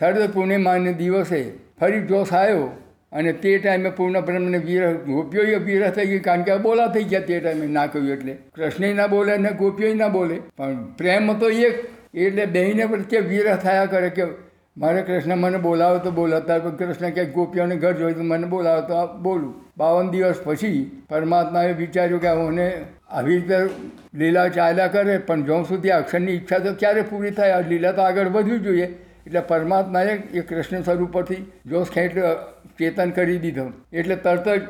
શરદ પૂર્ણિમાને દિવસે ફરી જોશ આવ્યો અને તે ટાઈમે પૂર્ણ બ્રહ્મને વીર ગોપીઓએ વિરહ થઈ ગઈ કારણ કે બોલા થઈ ગયા તે ટાઈમે, ના કહ્યું એટલે. કૃષ્ણએ ના બોલે ને ગોપીઓ ના બોલે, પણ પ્રેમ તો એક, એટલે બહેને પ્રત્યે વિરહ થયા કરે કે મારે કૃષ્ણ મને બોલાવો તો બોલાતા કૃષ્ણ ક્યાંક ગોપીઓને ઘર જોઈ તો મને બોલાવો તો બોલું. બાવન દિવસ પછી પરમાત્માએ વિચાર્યું કે હું આવી રીતે લીલા ચાલ્યા કરે, પણ જ્યાં સુધી અક્ષરની ઈચ્છા તો ક્યારે પૂરી થાય લીલા તો આગળ વધવી જોઈએ. એટલે પરમાત્માએ એ કૃષ્ણ સ્વરૂપ પરથી જોશ ખેંચ ચેતન કરી દીધો, એટલે તરત જ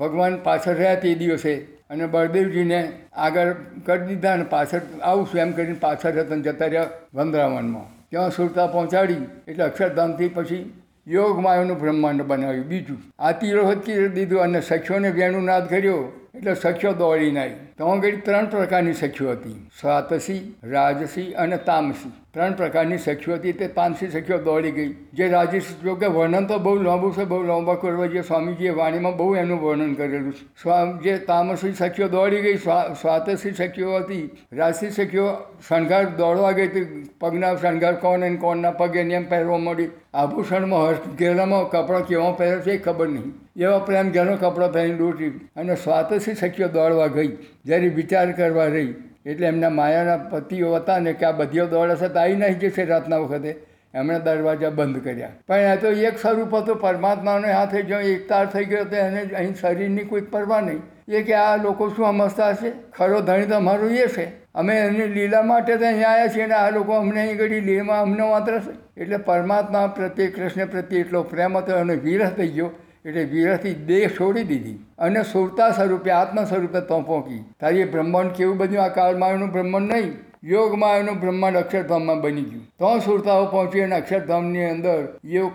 ભગવાન પાછળ રહ્યા તે દિવસે. અને બળદેવજીને આગળ કરી દીધા અને પાછળ આવું છું એમ કરીને પાછળ હતા જતા રહ્યા વંદરાવનમાં ત્યાં સુરતા પહોંચાડી, એટલે અક્ષરધામથી પછી યોગ માયાનું બ્રહ્માંડ બનાવ્યું. બીજું આતિરોહત દીધું અને સખ્યોને વેણુનાદ કર્યો, એટલે સખ્યો દોડીને આવી તો આગળ ત્રણ પ્રકારની સખ્યો હતી. સાતસી રાજસી અને તામસી. ત્રણ પ્રકારની સખ્યો હતી તે તામસી સખ્યો દોડી ગઈ. જે રાજી જો કે વર્ણન તો બહુ લાંબુ છે, બહુ લાંબા કરવા જે સ્વામીજીએ વાણીમાં બહુ એનું વર્ણન કરેલું છે. સ્વા જે તામસી સખ્યો દોડી ગઈ સ્વાતસી સખ્યો હતી. રાજસી સખ્યો શણગાર દોડવા ગઈ હતી. પગના શણગાર કોણ અને કોણના પગે એમ પહેરવા મળી. આભૂષણમાં હર્ષ ઘેરામાં કપડાં કેવા પહેરે છે એ ખબર નહીં. એવા પ્રેમ ઘેરો કપડાં પહેરીને દોટી અને સ્વાતસી સખ્યો દોડવા ગઈ. જ્યારે વિચાર કરવા રહી એટલે એમના માયાના પતિઓ હતા ને કે આ બધીઓ દોડે છે તો આવી નહીં જશે રાતના વખતે. એમણે દરવાજા બંધ કર્યા. પણ આ તો એક સ્વરૂપ હતું, પરમાત્માને હાથે જો એકતાર થઈ ગયો તો એને અહીં શરીરની કોઈ પરવા નહીં. એ કે આ લોકો શું સમજતા હશે? ખરો ધણી તો અમારું એ છે. અમે એની લીલા માટે તો અહીંયા આવ્યા છીએ અને આ લોકો અમને અહીં ઘડી લીલામાં અમને માત્ર છે. એટલે પરમાત્મા પ્રત્યે કૃષ્ણ પ્રત્યે એટલો પ્રેમ હતો અને વિરહ થઈ ગયો એટલે વિરહથી દેહ છોડી દીધી અને સુરતા સ્વરૂપે, આત્મ સ્વરૂપે તો પહોંચી. તારી એ બ્રહ્માંડ કેવું બન્યું? આ કાળમાયાનું બ્રહ્માંડ નહીં. યોગમાયાનું બ્રહ્માંડ અક્ષરધામમાં બની ગયું. તો સુરતાઓ પહોંચી અને અક્ષરધામની અંદર એવું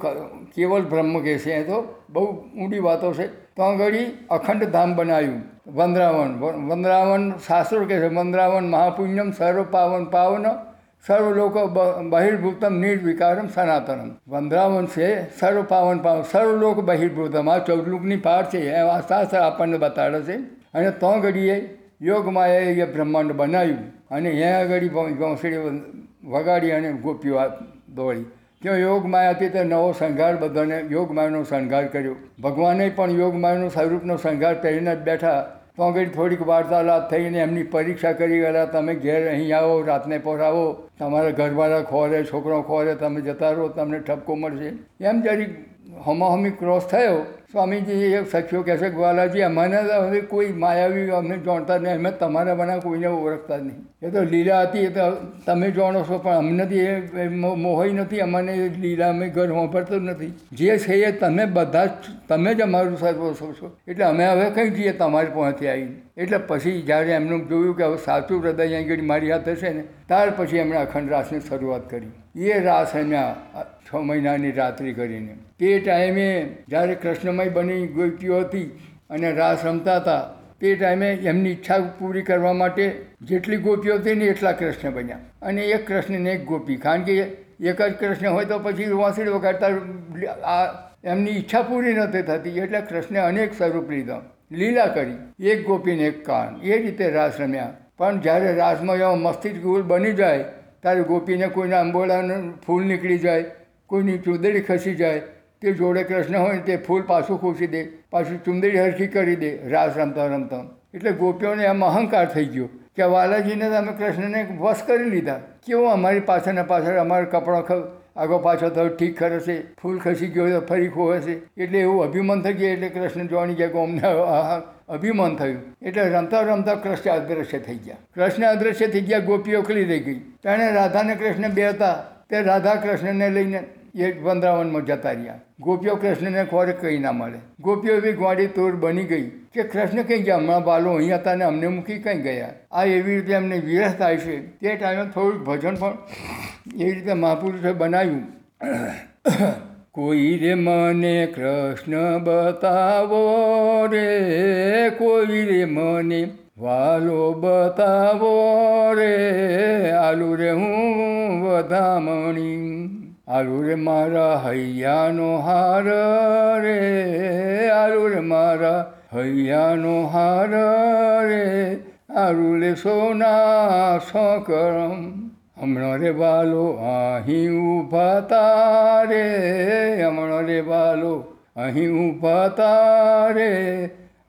કેવલ બ્રહ્મ કહે છે એ તો બહુ ઊંડી વાતો છે. તો ઘડી અખંડ ધામ બનાવ્યું. વંદ્રાવન, વંદરાવન શાસ્ત્રો કહે છે, વંદરાવન મહાપુણ્યમ સર્વ પાવન પાવન સર્વ લોકો બ- બહિર્ભૂતમ નિર્વિકારમ સનાતનમ વંદ્રાવન છે સર્વ પાવન પાવન સર્વલોક બહિર્ભૂતમ આ ચૌદલુકની પાર છે એ આ શાસ્ત્ર આપણને બતાડે છે અને તો ઘડીએ યોગમાં એ બ્રહ્માંડ બનાવ્યું અને અહીંયા આગળ ઘોંસડી વગાડી અને ગોપીઓ દોડી ત્યાં યોગમાયાથી તે નવો શણગાર બધાને યોગમાયાનો શણગાર કર્યો ભગવાને પણ યોગમાયાનું સ્વરૂપનો શણગાર પહેરીને જ બેઠા આગળ થોડીક વાર્તાલાપ થઈને એમની પરીક્ષા કરી ગયા તમે ઘેર અહીં આવો, રાતને પહોંચાવો. તમારા ઘરવાળા ખોરે, છોકરો ખોરે, તમે જતા રહો, તમને ઠપકો મળશે. એમ જરીક હમાહમી ક્રોસ થયો. સ્વામીજી એ સખીઓ કહેશે કે ગ્વાલાજી, અમને હવે કોઈ માયાવી અમને જાણતા નહીં. અમે તમારા બના કોઈને ઓળખતા નહીં. એ તો લીલા હતી, એ તો તમે જાણો છો, પણ અમનેથી એ મોહી નથી. અમને એ લીલા અમે ઘર જ નથી. જે છે એ તમે બધા જ તમે જ અમારું સર્વસ્વ છો એટલે અમે હવે કંઈ જઈએ તમારી પહોંચી આવીને. એટલે પછી જ્યારે એમનું જોયું કે હવે સાચું હૃદય અહીંયા આગળ મારી હાથે છે ને, ત્યાર પછી એમણે અખંડ રાસની શરૂઆત કરી. એ રાસ એમના છ મહિનાની રાત્રિ કરીને. તે ટાઈમે જ્યારે કૃષ્ણમય બની ગોપીઓ હતી અને રાસ રમતા હતા, તે ટાઈમે એમની ઈચ્છા પૂરી કરવા માટે જેટલી ગોપીઓ હતી ને એટલા કૃષ્ણ બન્યા. અને એક કૃષ્ણને એક ગોપી, કારણ કે એક જ કૃષ્ણ હોય તો પછી વાંસળી વગાડતા આ એમની ઈચ્છા પૂરી નથી થતી, એટલે કૃષ્ણે અનેક સ્વરૂપ લીધા. લીલા કરી, એક ગોપીને એક કાન, એ રીતે રાસ રમ્યા. પણ જ્યારે રાસમાં એવો મસ્તી ગુલ બની જાય, ત્યારે ગોપીને કોઈના અંબોળાનું ફૂલ નીકળી જાય કોઈની ચૂંદડી ખસી જાય, તે જોડે કૃષ્ણ હોય તે ફૂલ પાછું ખોસી દે, પાછું ચુંદડી હરખી કરી દે, રાસ રમતા રમતા. એટલે ગોપીઓને એમ અહંકાર થઈ ગયો કે વાલાજીને અમે કૃષ્ણને વશ કરી લીધા. કેવું અમારી પાછળના પાછળ અમારા કપડાં ખ, આગો પાછો તો ઠીક છે ફૂલ ખસી ગયો તો ફરી ખોવે છે એટલે એવું અભિમાન થઈ ગયું એટલે કૃષ્ણ જોવાની ગયા અમને અભિમાન થયું. એટલે રમતા રમતા કૃષ્ણ અદ્રશ્ય થઈ ગયા. કૃષ્ણ અદ્રશ્ય થઈ ગયા, ગોપીઓ ખલી રહી ગઈ. તેણે રાધાને કૃષ્ણ બે હતા. તે રાધા કૃષ્ણને લઈને એ વૃંદાવનમાં જતા રહ્યા. ગોપીઓ કૃષ્ણને ખોરે કંઈ ના મળે. ગોપીઓ એવી ગોડી તોડ બની ગઈ કે કૃષ્ણ કંઈ ગયા હમણાં બાલો અહીં હતા ને અમને મૂકી કંઈ ગયા. આ એવી રીતે એમને વિરસ થાય છે. તે ટાઈમે થોડુંક ભજન પણ એવી રીતે મહાપુરુષે બનાવ્યું. કોઈ રે મને કૃષ્ણ બતાવો રે, કોઈ રે મને વાલો બતાવો રે આલુ રે હું વધામણી. આલુ રે મારા હૈયાનો હાર રે આલુ રે મારા હૈયાનો હાર રે આરુ લે સોના સકરમ. હમણાં રે બાલો અહીં ઊભા તારે, હમણાં રે બાલો અહીં ઊભા તારે.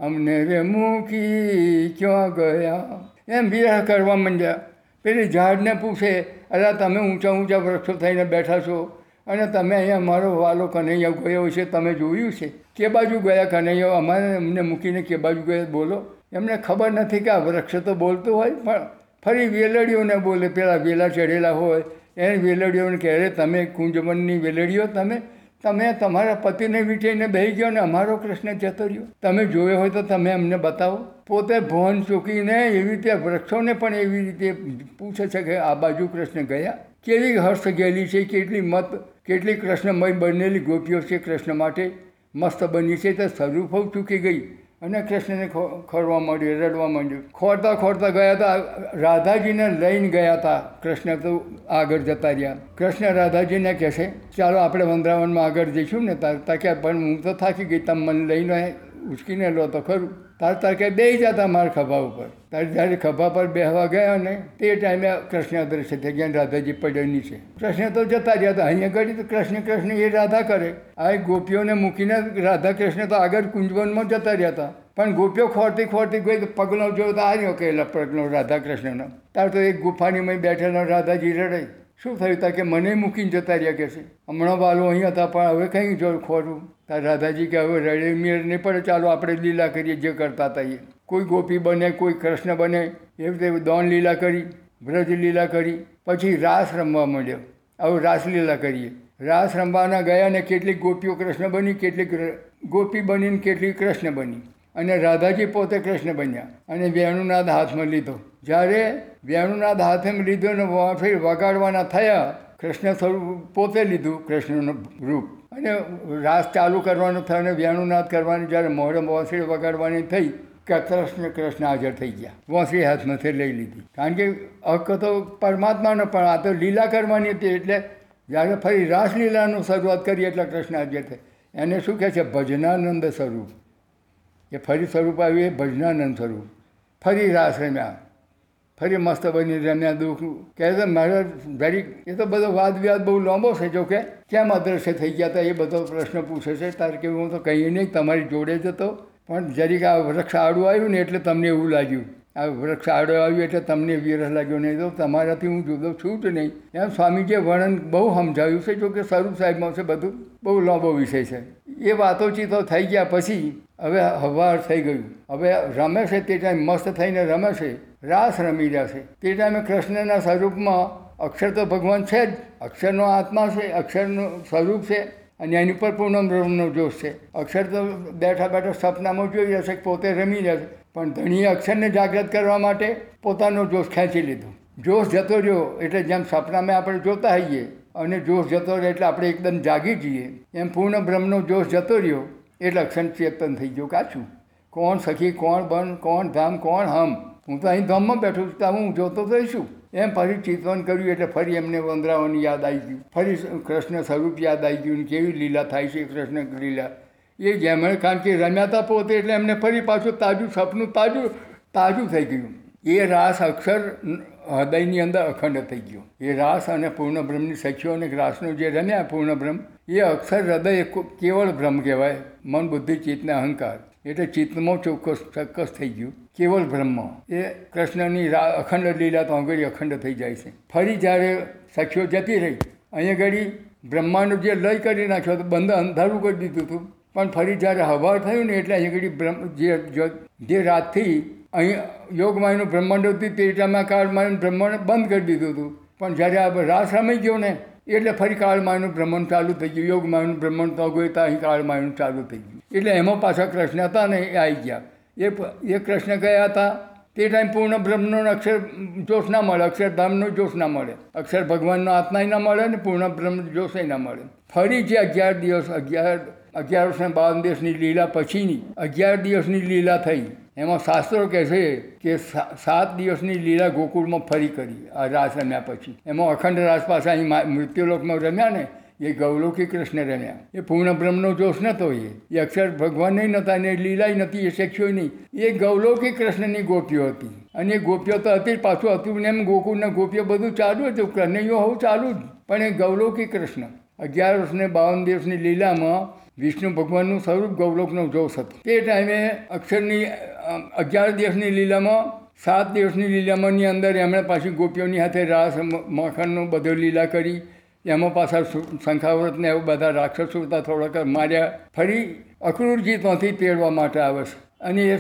અમને રે મૂકી ક્યાં ગયા? એમ વિરહ કરવા માંડ્યા. પેલી ઝાડને પૂછે અરે તમે ઊંચા ઊંચા વૃક્ષો થઈને બેઠા છો. અને તમે અહીંયા મારો વાલો કનૈયા ગયો છે, તમે જોયું છે? કે બાજુ ગયા કનૈયો? અમારે અમને મૂકીને કે બાજુ ગયા? બોલો. એમને ખબર નથી કે આ વૃક્ષ તો બોલતું હોય, પણ ફરી વેલડીઓને બોલે. પેલા વેલા ચડેલા હોય. એને વેલડીઓને કહે તમે કુંજવનની વેલડીઓ તમે? તમે તમારા પતિને વીંટીને બેહી ગયો ને અમારો કૃષ્ણ જતો રહ્યો તમે જોયો હોય તો તમે અમને બતાવો. પોતે ભવન ચૂકીને એવી રીતે વૃક્ષોને પણ એવી રીતે પૂછે છે કે આ બાજુ કૃષ્ણ ગયા? કેવી હર્ષ ગયેલી છે, કેટલી મત, કેટલી કૃષ્ણમય બનેલી ગોપીઓ છે કૃષ્ણ માટે? મસ્ત બની છે તે સ્વરૂપ ચૂકી ગઈ અને કૃષ્ણને ખોરવા માંડ્યું, રડવા માંડ્યું. ખોરતા ખોરતા ગયા હતા રાધાજીને લઈને ગયા હતા કૃષ્ણ તો આગળ જતા રહ્યા. કૃષ્ણ રાધાજીને કહે છે, ચાલો આપણે વંદ્રાવનમાં આગળ જઈશું ને તાર તાકે પણ હું તો થાકી ગઈ, તમે મને લઈને ઉચકીને લો તો ખરું. તાર કે બે જતા મારા ખભા ઉપર. તારે જ્યારે ખભા પર બેહવા ગયા ને તે ટાઈમે કૃષ્ણ દ્રશ્ય થઈ ગયા રાધાજી પડ્યા છે. કૃષ્ણ તો જતા જતા અહીંયા આગળ તો કૃષ્ણ કૃષ્ણ એ રાધા કરે. આ ગોપીઓને મૂકીને રાધા કૃષ્ણ તો આગળ કુંજવનમાં જતા રહ્યા પણ ગોપીઓ ખોરતી ખોરતી ગઈ પગલો જોયો તો આવ્યો કે પગલો રાધા કૃષ્ણનો તાર તો એક ગુફાની મેં બેઠેલો રાધાજી રડાઈ. શું થયું તા કે મને મૂકીને જતા રહ્યા કે છે? હમણાં વાલો અહીં હતા પણ હવે કંઈ જો ખોરું? રાધાજી કે, હવે રડે મેળ નહીં પડે ચાલો આપણે લીલા કરીએ જે કરતા હતા કોઈ ગોપી બને, કોઈ કૃષ્ણ બને, એવી રીતે દોન લીલા કરી, વ્રજ લીલા કરી, પછી રાસ રમવા માંડ્યો. હવે રાસલીલા કરીએ. રાસ રમવાના ગયા ને કેટલીક ગોપીઓ કૃષ્ણ બની, કેટલીક ગોપી બનીને કેટલીક કૃષ્ણ બની. અને રાધાજી પોતે કૃષ્ણ બન્યા અને વેણુનાદ હાથમાં લીધો. જ્યારે વેણુનાદ હાથમાં લીધો અને વાંફી વગાડવાના થયા કૃષ્ણ સ્વરૂપ પોતે લીધું કૃષ્ણનું રૂપ. અને રાસ ચાલુ કરવાનું થયું અને વેણુનાદ કરવાની, જ્યારે મોઢે વાંસળી વગાડવાની થઈ કે કૃષ્ણ કૃષ્ણ હાજર થઈ ગયા. વાંસળી હાથમાંથી લઈ લીધી. કારણ કે હક તો પરમાત્માનો પણ, આ તો લીલા કરવાની હતી એટલે જ્યારે ફરી રાસલીલાનું શરૂઆત કરી એટલે કૃષ્ણ હાજર થઈ. એને શું કહે છે? ભજનાનંદ સ્વરૂપ. એ ફરી સ્વરૂપ આવ્યું એ ભજનાનંદ સ્વરૂપ. ફરી રાસ રમ્યા. ફરી મસ્ત બની રમ્યા દુઃખ. કહે છે, મારે વેરી એ તો બધો વાદ વિવાદ બહુ લાંબો છે, જો કે કેમ અદ્રશ્ય થઈ ગયા હતા એ બધો પ્રશ્ન પૂછે છે. તારે કે હું તો કહીએ નહીં, તમારી જોડે જ હતો. પણ જરીક આ વૃક્ષ આડું આવ્યું ને એટલે તમને એવું લાગ્યું. આ વૃક્ષ આડો આવ્યું એટલે તમને વિરહ લાગ્યો નહીં. તો તમારાથી હું જુદો છું જ નહીં. એમ સ્વામીજીએ વર્ણન બહુ સમજાવ્યું છે જો કે સ્વરૂપ સાહેબમાં છે બધું બહુ લાંબો વિષય છે. એ વાતોચીતો થઈ ગયા પછી હવે હવાર થઈ ગયું. હવે રમે છે તે ટાઈમ, મસ્ત થઈને રમે છે. રાસ રમી રહ્યા છે. તે ટાઈમે કૃષ્ણના સ્વરૂપમાં અક્ષર તો ભગવાન છે જ. અક્ષરનો આત્મા છે, અક્ષરનું સ્વરૂપ છે અને એની ઉપર પૂનમ બ્રહ્મનો જોશ છે. અક્ષર તો બેઠા બેઠા સપનામાં જોઈ રહ્યા છે પોતે રમી છે. પણ ધણીએ અક્ષરને જાગૃત કરવા માટે પોતાનો જોશ ખેંચી લીધો. જોશ જતો રહ્યો એટલે જેમ સપનામાં આપણે જોતા હોઈએ અને જોશ જતો રહે એટલે આપણે એકદમ જાગી જઈએ, એમ પૂર્ણ બ્રહ્મનો જોશ જતો રહ્યો એટલે અક્ષર ચેતન થઈ ગયો કાચું. કોણ સખી, કોણ બન, કોણ ધામ, કોણ હમ? હું તો અહીં ધામમાં બેઠું છું તો હું જોતો થઈશું એમ ફરી ચિંતન કર્યું એટલે ફરી એમને વંદરાઓની યાદ આવી ગયું. ફરી કૃષ્ણ સ્વરૂપ યાદ આવી ગયું કેવી લીલા થાય છે કૃષ્ણ લીલા એ જેમણે કારણ કે રમ્યા હતા પોતે એટલે એમને ફરી પાછું તાજું સપનું તાજું તાજું થઈ ગયું. એ રાસ અક્ષર હૃદયની અંદર અખંડ થઈ ગયો. એ રાસ અને પૂર્ણ બ્રહ્મની સખીઓ અને રાસનો જે રમ્યા પૂર્ણ બ્રહ્મ એ અક્ષર હૃદય કેવળ બ્રહ્મ કહેવાય, મન, બુદ્ધિ ચિત્તને અહંકાર. એટલે ચિત્તમાં ચોક્કસ ચોક્કસ થઈ ગયું. કેવળ બ્રહ્મ. એ કૃષ્ણની અખંડ લીલા તો આગળ અખંડ થઈ જાય છે. ફરી જ્યારે સખીઓ જતી રહી, અહીંયા ઘડી બ્રહ્માંડ જે લય કરી નાખ્યો તો બંધ અંધારું કરી દીધું હતું પણ ફરી જ્યારે હવા થયું ને એટલે અહીંયા બ્રહ્મ, જે જે રાતથી અહીં યોગમાયનું બ્રહ્માંડ હતું તે ટાઈમમાં કાળમાયનું બ્રહ્માંડ બંધ કરી દીધું હતું. પણ જ્યારે આ રાસ રમી ગયો ને, એટલે ફરી કાળમાયનું બ્રહ્માંડ ચાલુ થઈ ગયું. યોગમાયનું બ્રહ્માંડ તો ગયું ત્યાં અહીં કાળમાયનું ચાલુ થઈ ગયું. એટલે એમાં પાછા કૃષ્ણ હતા ને એ આવી ગયા. એ એ કૃષ્ણ ગયા હતા. તે ટાઈમ પૂર્ણ બ્રહ્મનો અક્ષર જોશ ના મળે અક્ષરધામનો જોશ ના મળે. અક્ષર ભગવાનનો આત્માય ના મળે ને પૂર્ણ બ્રહ્મ જોશે ના મળે. ફરી જે અગિયાર દિવસ, અગિયાર અગિયાર વર્ષ બાવન દિવસની લીલા પછીની, અગિયાર દિવસની લીલા થઈ. એમાં શાસ્ત્રો કહે છે કે સાત દિવસની લીલા ગોકુળમાં ફરી કરી, આ રાસ રમ્યા પછી. એમાં અખંડ રાસ પાસે અહીં મૃત્યુલોકમાં રમ્યા ને, એ ગૌલોકી કૃષ્ણ રમ્યા. એ પૂર્ણ બ્રહ્મનો જોશ નહોતો એ. એ અક્ષર ભગવાન નહીં નહોતા ને લીલાય નથી એ શેખ્યો નહીં એ ગૌલોકી કૃષ્ણની ગોપીઓ હતી. અને એ ગોપીઓ તો હતી પાછું હતું ને એમ ગોકુળના ગોપીઓ બધું ચાલુ હતું કન્હૈયો હોવું ચાલુ જ. પણ એ ગૌલોકી કૃષ્ણ, અગિયાર વર્ષને બાવન દિવસની લીલામાં વિષ્ણુ ભગવાનનું સ્વરૂપ ગૌલોકનો જોશ હતો. તે ટાઈમે અક્ષરની અગિયાર દિવસની લીલામાં, સાત દિવસની લીલામાંની અંદર એમણે પાછી ગોપીઓની હાથે રાસ માખણનો બધો લીલા કરી, એમાં પાછા શંખાવ્રતને એવું બધા રાક્ષસો થોડાક માર્યા. ફરી અક્રૂરજી ત્યાંથી તેડવા માટે આવે છે. અને એ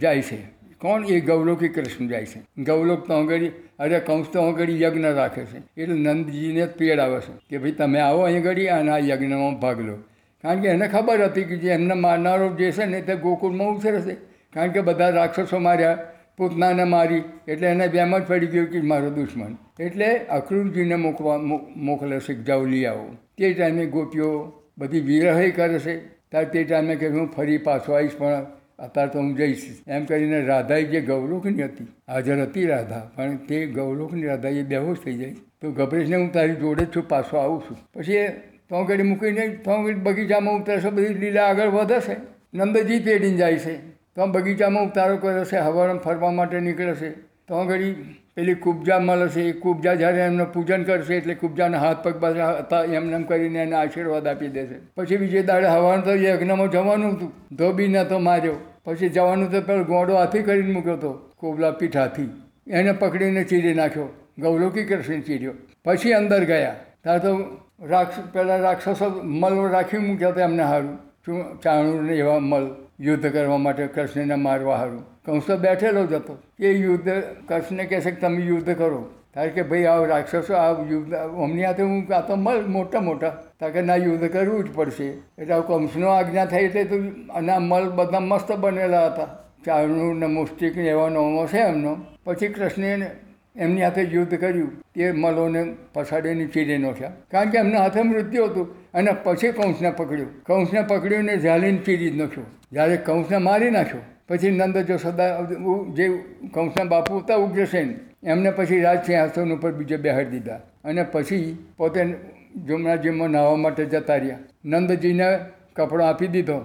જાય છે. કોણ? એ ગૌલોકી કૃષ્ણ જાય છે. ગૌલોક તો આગળ અરે કંસ તો આગળ યજ્ઞ રાખે છે. એટલે નંદજીને પેડ આવે છે કે ભાઈ તમે આવો અહીં ઘડી અને આ યજ્ઞમાં ભાગ લો. કારણ કે એને ખબર હતી કે જે એમને મારનારો જે છે ને તે ગોકુળમાં ઉછરશે કારણ કે બધા રાક્ષસો માર્યા, પૂતનાને મારી, એટલે એને બેમ જ પડી ગયું કે મારો દુશ્મન. એટલે અક્રૂરજીને મોકવા મોકલે છે જાઓ આવો. તે ટાઈમે ગોપીઓ બધી વિરહય કરે છે. ત્યારે તે ટાઈમે કે હું ફરી પાછો આવીશ, પણ અત્યારે તો હું જઈશ એમ કરીને રાધાએ જે ગૌલોકની હતી, હાજર હતી રાધા, પણ તે ગૌલોકની રાધા એ બેહોશ થઈ જાય. તો ગભરેશને હું તારી જોડે જ છું, પાછો આવું છું. પછી તો ઘડી મૂકીને તો બગીચામાં ઉતરશે, બધી લીલા આગળ વધે છે નંદજી તેડીને જાય છે. તો બગીચામાં ઉતારો કરે છે, હવારમાં ફરવા માટે નીકળે છે. તો ઘડી પેલી કુબજા મળે છે. એ કુબજા જ્યારે એમને પૂજન કરશે એટલે કુબજાના હાથ પગ પાસે હતા, એમને એમ કરીને એને આશીર્વાદ આપી દેશે પછી બીજે દાડે હવાનું તો યજ્ઞમાં જવાનું હતું. ધોબીને તો માર્યો. પછી જવાનું તો પેલો ગોંડો હાથી કરીને મૂક્યો હતો, કોબલા પીઠ હાથી એને પકડીને ચીરી નાખ્યો. ગૌલોકી કૃષ્ણ ચીર્યો. પછી અંદર ગયા. ત્યાં તો રાક્ષ, પેલા રાક્ષસો મલ રાખી મૂક્યા હતા એમને સારું શું ચાણું ને એવા મલ યુદ્ધ કરવા માટે કૃષ્ણને મારવા સારું કંસ તો બેઠેલો જ હતો. એ યુદ્ધ, કૃષ્ણ કહેશે કે તમે યુદ્ધ કરો. તારે કે ભાઈ આ રાક્ષસો આ યુદ્ધ, અમની હાથે હું આ તો મલ, મોટા મોટા. કારણ કે ના, યુદ્ધ કરવું જ પડશે. એટલે આ કંસનો આજ્ઞા થઈ એટલે તો આના મલ બધા મસ્ત બનેલા હતા. ચારણું ને મુષ્ટિક ને એવા નોમો છે એમનો. પછી કૃષ્ણે એમની હાથે યુદ્ધ કર્યું, તે મલોને પછાડીને ચીરી નાખ્યા. કારણ કે એમના હાથે મૃત્યુ હતું અને પછી કંસને પકડ્યું. કંસને પકડ્યું ઝાલીને ચીરી જ નાખ્યો. જ્યારે કંસને મારી નાખ્યો, પછી નંદ જો સદા જે કંસના બાપુ હતા ઉગ્રસેન એમને પછી રાજસિંહાસન ઉપર બીજે બેહાડી દીધા અને પછી પોતે જમનાજીમાં નાહવા માટે જતા રહ્યા. નંદજીને કપડો આપી દીધો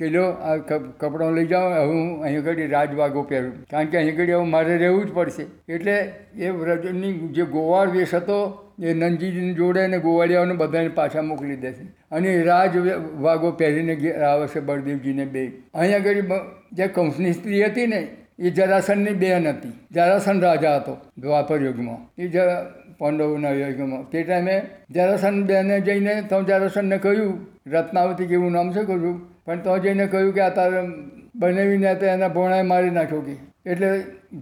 કે લો, આ કપડો લઈ જાઓ હું અહીં આગળ રાજવાગો પહેરું. કારણ કે અહીં ઘડી હવે મારે રહેવું જ પડશે. એટલે એ વ્રજની જે ગોવાળ વેશ હતો, એ નંદજીજીને જોડે અને ગોવાળિયાઓને બધાને પાછા મોકલી દેશે. અને રાજ વાગો પહેરીને આવે છે બળદેવજીને બે. અહીં આગળ જે કંસની સ્ત્રી હતી ને, એ જરાસનની બેન હતી. જરાસન રાજા હતો દ્વાપર યુગમાં. એ જરા પાંડવોના યુગમાં. તે ટાઈમે જરાસન બેને જઈને તો જરાસનને કહ્યું, રત્નાવતી કેવું નામ છે કહ્યું પણ તો જઈને કહ્યું કે આ તારે બનાવીને તો એના ભોણાએ મારી નાખ્યો કે. એટલે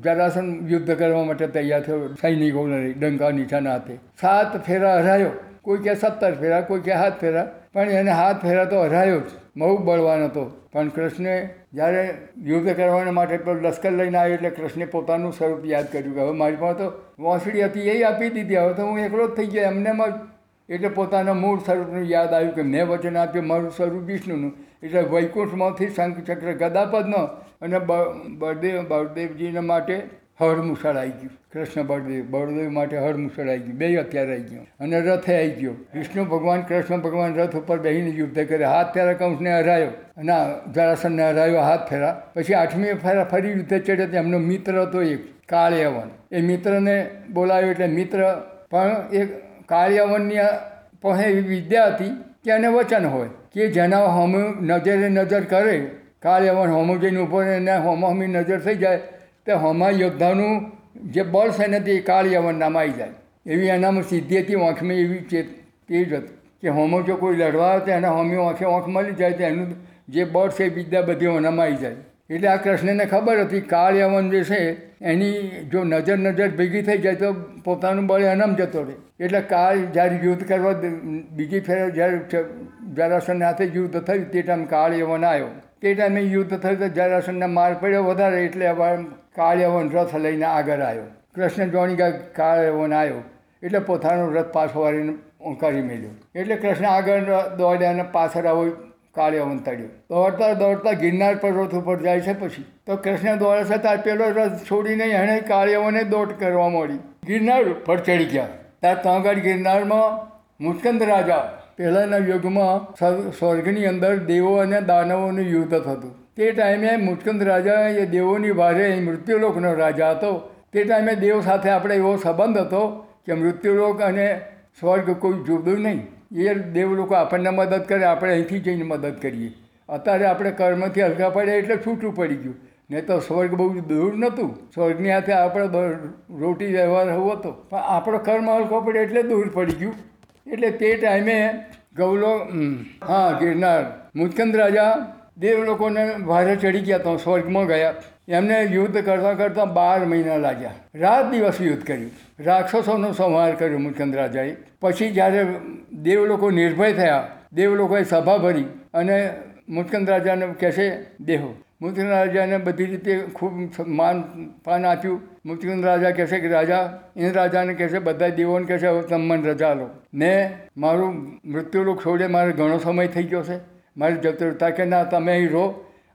જરાસન યુદ્ધ કરવા માટે તૈયાર થયો સૈનિકોને ડંકા નીચાના હાથે. સાત ફેરા હરાયો. કોઈ કે સત્તર ફેરા, કોઈ કે હાથ ફેરા. પણ એને હાથ ફેરા તો હરાયો જ. બહુ બળવાન હતો. પણ કૃષ્ણે જ્યારે યુદ્ધ કરવાના માટે લશ્કર લઈને આવ્યો એટલે કૃષ્ણે પોતાનું સ્વરૂપ યાદ કર્યું કે હવે મારી પાસે તો વાંસળી હતી, એ આપી દીધી. હવે તો હું એકલો જ થઈ ગયો. એમને એટલે પોતાના મૂળ સ્વરૂપનું યાદ આવ્યું કે મેં વચન આપ્યું, મારું સ્વરૂપ વિષ્ણુનું. એટલે વૈકુંઠમાંથી શંખચક્ર ગદાપદનો અને બળદેવ, બળદેવજીને માટે હળમુસળ આવી ગયું. કૃષ્ણ બળદેવ બળદેવ માટે હળમુસળ આવી ગયું. બે અત્યારે આવી ગયો. અને રથે આવી ગયો. વિષ્ણુ ભગવાન, કૃષ્ણ ભગવાન રથ ઉપર બેહીને યુદ્ધ કરે. હાથ ફેરા કંસને હરાયો. અને જરાસનને હરાયો, હાથ ફેરા. પછી આઠમી ફેરા ફરી યુદ્ધ ચડ્યો એમનો મિત્ર હતો એક, કાળિયાવન. એ મિત્રને બોલાવ્યો એટલે મિત્ર પણ એક કાળિયાવનની પાસે એવી વિદ્યા હતી કે એને વચન હોય. કે જેના હોમ નજરે નજર કરે કાળયવન હોમો જઈને ઊભો રહે એને હોમોહમી નજર થઈ જાય, તો હોમા યોદ્ધાનું જે બળ છે ને તે કાળયવન નામ આવી જાય. એવી એનામાં સિદ્ધિ હતી આંખમાં એવી ચેત તે હતી કે હોમો જો કોઈ લડવા આવે તો એના હોમી આંખે આંખ મળી જાય તો એનું જે બળ છે એ વિદ્યા બધી ઓનામાં આવી જાય. એટલે આ કૃષ્ણને ખબર હતી કાળયવન જે છે એની જો નજર નજર ભેગી થઈ જાય તો પોતાનું બળ અનમ જતો રહે. એટલે કાળ જ્યારે યુદ્ધ કરવા બીજી ફેર જ્યારે જરાસન હાથે યુદ્ધ થયું તે ટાઈમ કાળયવન આવ્યો. તે ટાઈમે યુદ્ધ થયું તો જરાસનને માર પડ્યો વધારે એટલે હવે કાળયવન રથ લઈને આગળ આવ્યો. કૃષ્ણ જોણી કાળ કાળયવન આવ્યો. એટલે પોતાનો રથ પાછો વાળીને કરી મેળ્યો. એટલે કૃષ્ણ આગળ દોડ્યા અને પાછળ આવો કાળિયાવન તળ્યું. દોડતા દોડતા ગિરનાર પર્વત ઉપર જાય છે પછી. તો કૃષ્ણ દોડે છે ત્યારે પેલો રથ છોડીને એણે કાળિયાવને દોડ કરવા મળી ગિરનાર પર ચડી ગયા. ત્યાં તાંગડ ગિરનારમાં મુસ્કંદ રાજા પહેલાંના યુગમાં સ્વર્ગની અંદર દેવો અને દાનવોનું યુદ્ધ થતું. તે ટાઈમે મુસ્કંદ રાજા એ દેવોની ભારે મૃત્યુલોકનો રાજા હતો. તે ટાઈમે દેવ સાથે આપણે એવો સંબંધ હતો કે મૃત્યુલોક અને સ્વર્ગ કોઈ જુદું નહીં. એ દેવ લોકો આપણને મદદ કરે, આપણે અહીંથી જઈને મદદ કરીએ. અત્યારે આપણે કર્મથી હલકા પડ્યા એટલે છૂટું પડી ગયું. નહીં તો સ્વર્ગ બહુ દૂર નહોતું. સ્વર્ગની હાથે આપણે રોટી વ્યવહાર હોવો હતો પણ આપણો કર્મ હલકો પડે એટલે દૂર પડી ગયું. એટલે તે ટાઈમે ગૌલો હા, ગિરનાર. મુચકંદ રાજા દેવ લોકોને ભારે ચડી ગયા તો સ્વર્ગમાં ગયા. એમને યુદ્ધ કરતાં કરતાં બાર મહિના લાગ્યા. રાત દિવસ યુદ્ધ કર્યું. રાક્ષસોનો સંહાર કર્યો મૂલચંદ રાજાએ પછી જ્યારે દેવ લોકો નિર્ભય થયા, દેવ લોકોએ સભા ભરી અને મૂલચંદ રાજાને કહેશે, દેહો. મુચકંદ રાજાને બધી રીતે ખૂબ માન પાન આપ્યું. મુચકંદ રાજા કહેશે કે, રાજા એ રાજાને કહેશે બધા દેવોને કહેશે, હવે તમે મને રજા લો. મેં મારું મૃત્યુલોક છોડે મારે ઘણો સમય થઈ ગયો છે. મારે જતો તા કે ના, તમે અહીં રહો.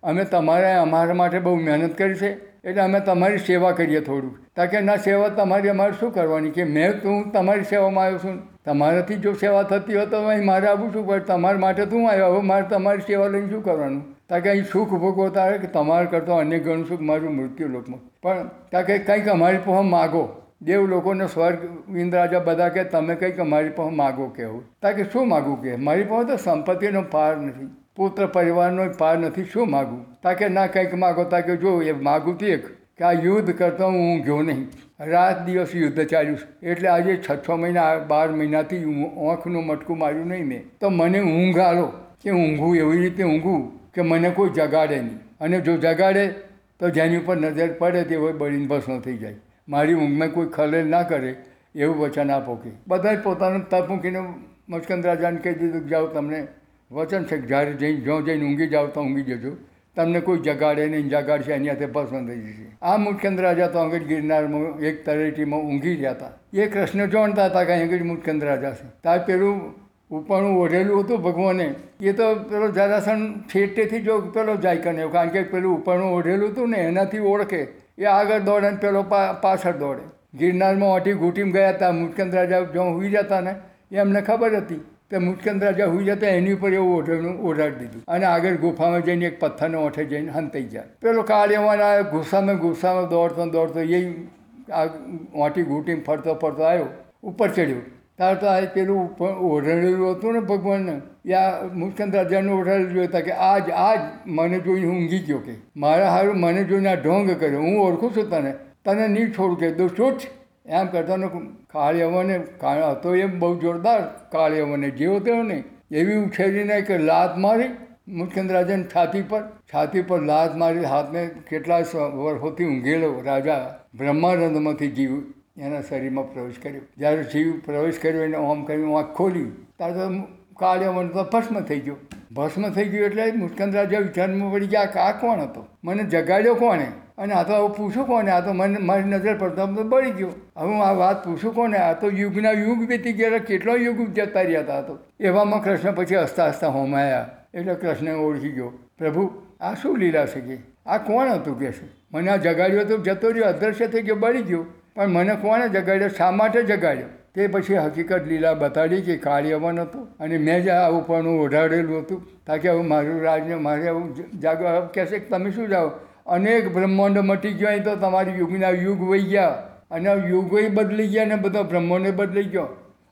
અમે તમારે અમારા માટે બહુ મહેનત કરી છે. એટલે અમે તમારી સેવા કરીએ થોડું તા કે ના, સેવા તમારી અમારે શું કરવાની કે મેં તો હું તમારી સેવામાં આવ્યો છું. તમારાથી જો સેવા થતી હોય તો અહીં મારે આવું છું, પણ તમારા માટે તું આવ્યો, હવે મારે તમારી સેવા લઈને શું કરવાનું? તાકે અહીં સુખ ભોગવો તારે કે તમારે કરતો અન્ય ઘણું સુખ મારું મૃત્યુ લોકમાં પણ તાકે કંઈક અમારી પાસે માગો. દેવ લોકોને સ્વર્ગ ઇન્દ્રાજા બધા કે તમે કંઈક મારી પાસે માગો, કહેવું. તા કે શું માગું કે? મારી પાસે તો સંપત્તિનો પાર નથી. પુત્ર પરિવારનો પાર નથી. શું માગું તા કે ના કંઈક માગો તા કે જો એ માગું તો એક, કે આ યુદ્ધ કરતો હું ઊંઘ્યો નહીં. રાત દિવસ યુદ્ધ ચાલ્યું એટલે આજે છ છ મહિના, બાર મહિનાથી આંખનું મટકું માર્યું નહીં મેં. તો મને ઊંઘ આલો કે ઊંઘું એવી રીતે ઊંઘું કે મને કોઈ જગાડે નહીં. અને જો જગાડે, તો જેની ઉપર નજર પડે, તે હોય બળીને ભસ્મ થઈ જાય. મારી ઊંઘમાં કોઈ ખલેલ ના કરે એવું વચન આપો કે. બધાએ પોતાનું તપ મૂકીને મચકંદ રાજાને કહી દીધું જાઓ તમને વચન છે કે જ્યારે જઈને જો જઈને ઊંઘી જાઓ તો ઊંઘી જજો. તમને કોઈ જગાડે નહીં, જગાડશે, એની હાથે ભસ્મ થઈ જશે. આ મુચકંદ રાજા તો આગળ ગિરનારમાં એક તળેટીમાં ઊંઘી રહ્યા હતા. એ કૃષ્ણ જાણતા હતા કે આગળ મુચકંદ રાજા છે. તાર પેલું ઉપરનું ઓઢેલું હતું ભગવાને. એ તો પેલો જરાસન છેટેથી જો પેલો જાય કને કારણ કે પેલું ઉપરનું ઓઢેલું હતું ને, એનાથી ઓળખે. એ આગળ દોડે ને પેલો પાછળ દોડે. ગિરનારમાં ઓટી ઘૂંટીમાં ગયા હતા મુચકંદ રાજા જો હુઈ જતા ને એ એમને ખબર હતી તે મુચકંદ રાજા હુઈ જતા એની ઉપર એવું ઓઢેલું, ઓઢાડી દીધું. અને આગળ ગુફામાં જઈને એક પથ્થરને ઓઠે જઈને હંતાઈ જાય પેલો કાળિયામાં ગુસ્સામાં ગુસ્સામાં દોડતો દોડતો એ આ ઓટી ઘૂંટીમાં ફરતો ફરતો આવ્યો, ઉપર ચડ્યો. તાર તો આ પેલું ઓઢળેલું હતું ને ભગવાનને. યા મુસ્કંદ રાજાને ઓઢાડેલું હતા કે આજ આજ મને જોઈને ઊંઘી ગયો કે. મારા હારું મને જોઈને આ ઢોંગ કર્યો. હું ઓળખું છું તને. તને નહીં છોડું કે. દોસ્તો છૂટ. એમ કરતાનો કાળિયાવાને હતો એ બહુ જોરદાર કાળિયાવાને. જેવો તેવો નહીં. એવી ઉછેરીને કે લાત મારી મુસ્કંદ રાજાની છાતી પર. છાતી પર લાત મારી હાથને કેટલા વર્ષોથી ઊંઘેલો રાજા બ્રહ્માનંદમાંથી જીવ એના શરીરમાં પ્રવેશ કર્યો. જ્યારે જીવ પ્રવેશ કર્યો એને ઓમ કર્યું આંખ ખોલી. ત્યારે તો કાળિયાવન તો ભસ્મ થઈ ગયો. ભસ્મ થઈ ગયું એટલે મુસ્કંદ રાજા વિચારમાં પડી ગયા આ કોણ હતો? મને જગાડ્યો કોણે? અને આ તો હવે પૂછું કોને? આ તો મને મારી નજર પડતા તો બળી ગયો. હવે હું આ વાત પૂછું કોને? આ તો યુગના યુગ વીતી ગયા, કેટલો યુગ જતા રહ્યા હતા તો. એવામાં કૃષ્ણ પછી હસતા હસતા હોમાયા. એટલે કૃષ્ણ ઓળખી ગયો. પ્રભુ, આ શું લીલા છે કે? આ કોણ હતું? કે છે. મને આ જગાડ્યો તો જતો રહ્યો, અદ્રશ્ય થઈ ગયો, બળી ગયો. પણ મને કોણે જગાડ્યો? શા માટે જગાડ્યો? તે પછી હકીકત લીલા બતાડી કે કાર્યવાન હતો અને મેં જ આ ઉપરનું ઓઢાડેલું હતું. તાકે હવે મારું રાજને મારે આવું જાગવા કહેશે કે તમે શું જાઓ? અનેક બ્રહ્માંડ મટી ગયો તો તમારી યુગના યુગ વહી ગયા અને યુગોય બદલી ગયા ને બધો બ્રહ્માંડે બદલી ગયો.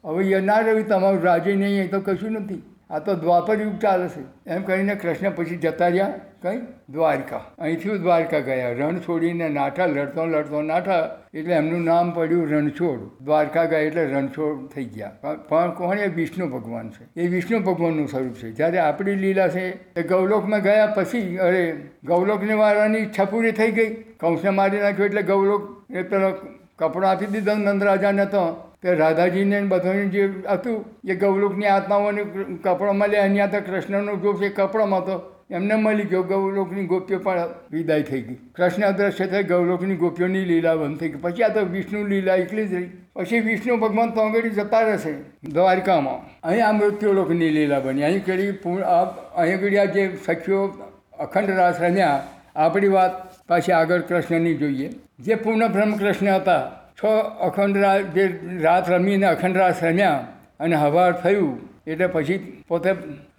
હવે એ ના રહ્યું તમારું રાજય નહીં, અહીં તો કશું નથી. આ તો દ્વાપર યુગ ચાલે છે. એમ કહીને કૃષ્ણ પછી જતા રહ્યા કઈ? દ્વારકા. અહીંથી દ્વારકા ગયા. રણ છોડીને નાઠા, લડતો લડતો નાઠા, એટલે એમનું નામ પડ્યું રણછોડ. દ્વારકા ગયા એટલે રણછોડ થઈ ગયા. પણ કોણ? એ વિષ્ણુ ભગવાન છે. એ વિષ્ણુ ભગવાનનું સ્વરૂપ છે. જ્યારે આપણી લીલા છે, એ ગૌલોકમાં ગયા પછી, અરે, ગૌલોકની વાળાની ઈચ્છા પૂરી થઈ ગઈ. કંસને મારી નાખ્યો એટલે ગૌલોક એ પેલો કપડો આપી દીધો નંદરાજાને તો. તે રાધાજીને બધાને જે હતું, એ ગૌલોકની આત્માઓને કપડો મળે અહીંયા તો કૃષ્ણનો જો છે કપડામાં તો એમને મળી ગયો, ગૌલોકની ગોપીઓ પણ વિદાય થઈ ગઈ. કૃષ્ણ અદ્રશ્ય થઈ ગૌલોકની ગોપીઓની લીલા બંધ થઈ ગઈ. પછી આ તો વિષ્ણુ લીલા એકલી જ રહી. પછી વિષ્ણુ ભગવાન તો આગળ જતા રહેશે, દ્વારકામાં. અહીં આ મૃત્યુલોકની લીલા બની. અહીં કરી અહીં આગળ આ જે સખીઓ અખંડ રાસ રમ્યા આપણી વાત પાછી આગળ કૃષ્ણની જોઈએ. જે પૂર્ણ બ્રહ્મ કૃષ્ણ હતા છ અખંડ રાત જે રાત રમીને અખંડ રાત રમ્યા અને હવાર થયું, એટલે પછી પોતે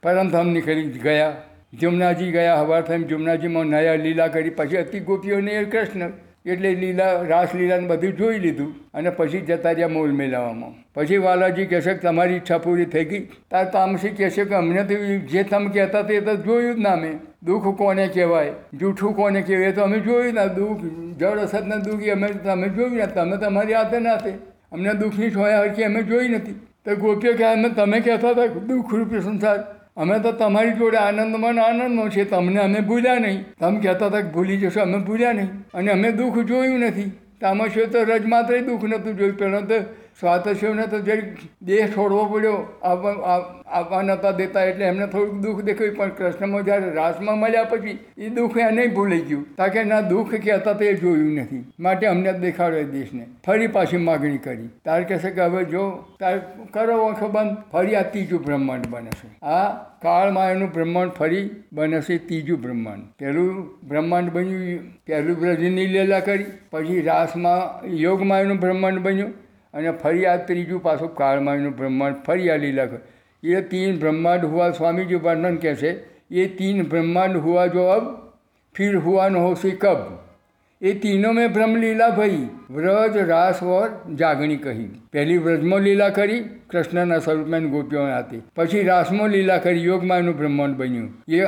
પરમધામ નીકળી ગયા. જમનાજી ગયા, હવાર થઈને જમનાજીમાં નયા લીલા કરી, પછી અતિ ગોપીઓને કૃષ્ણ એટલે લીલા, રાસલીલાને બધું જોઈ લીધું અને પછી જતા રહ્યા મોલ મેળવવામાં પછી વાલાજી કહેશે કે તમારી ઈચ્છા પૂરી થઈ ગઈ. તાર તામસી કહેશે કે અમને તો જે તમે કહેતા તે તો જોયું જ ના મેં. દુઃખ કોને કહેવાય? જૂઠું કોને કહેવાય? તો અમે જોયું ના. દુઃખ, જળ અસતના દુઃખ અમે તમે જોયું ના. તમે તમારી હાથે નાથે અમને દુઃખની છોયા હરખી અમે જોઈ નથી. તો ગોપીઓ કહે, અમે, તમે કહેતા હતા દુઃખ રૂપી સંસાર અમે તો તમારી જોડે આનંદમાં આનંદમાં છે તમને અમે ભૂલ્યા નહીં. તમે કહેતા હતા કે ભૂલી જશો. અમે ભૂલ્યા નહીં. અને અમે દુઃખ જોયું નથી. તમે છો તો રજ માત્ર દુઃખ નહોતું જોયું. પહેલાં તો સ્વાતસ્યોને તો જે દેહ છોડવો પડ્યો આવવા નહોતા દેતા એટલે એમને થોડુંક દુઃખ દેખાયું. પણ કૃષ્ણમાં જ્યારે રાસમાં મળ્યા પછી એ દુઃખ એને ભૂલાઈ ગયું. કારણ કે ના દુઃખ કહેતા તો જોયું નથી. માટે અમને દેખાડો દેશને. ફરી પાછી માગણી કરી. તાર કહેશે કે હવે જો તાર કરો આંખો બંધ, ફરી આ ત્રીજું બ્રહ્માંડ બને છે આ કાળમાયાનું બ્રહ્માંડ ફરી બને છે ત્રીજું બ્રહ્માંડ. પહેલું બ્રહ્માંડ બન્યું, પહેલું બ્રજની લીલા કરી, પછી રાસમાં યોગમાયાનું બ્રહ્માંડ બન્યું. અને ફરી આ ત્રીજું પાછું કાળમાયનું બ્રહ્માંડ ફરી આ લીલા એ તીન બ્રહ્માંડ હુआ સ્વામીજી વર્ણન કહે છે ये तीन ब्रह्मांड हुआ जो अब फिर हुआ न हो એ તીનો મેં બ્રહ્મલીલા ભઈ, વ્રજ लीला भई व्रज रास પહેલી વ્રજમો લીલા કરી, કૃષ્ણના સ્વરૂપમાં ગોપીઓ હતી પછી રાસમો લીલા કરી યોગમાં એનું બ્રહ્માંડ બન્યું. એ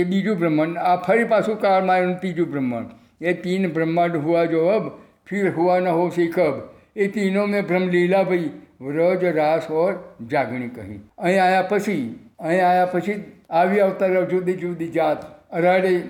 એ બીજું બ્રહ્માંડ, આ ફરી પાછું કાળમાયનું ત્રીજું બ્રહ્માંડ. એ તીન બ્રહ્માંડ હુઆ જો અબ, ફિર હુઆ ન હો શીખબ એ તીનો મેં ભ્રમ લીલા ભાઈ વ્રજ, રાસ ઓર જાગણી કહી. અહીં આવ્યા પછી, અહીં આવ્યા પછી આવી અવતાર જુદી જુદી જાત. અરાડે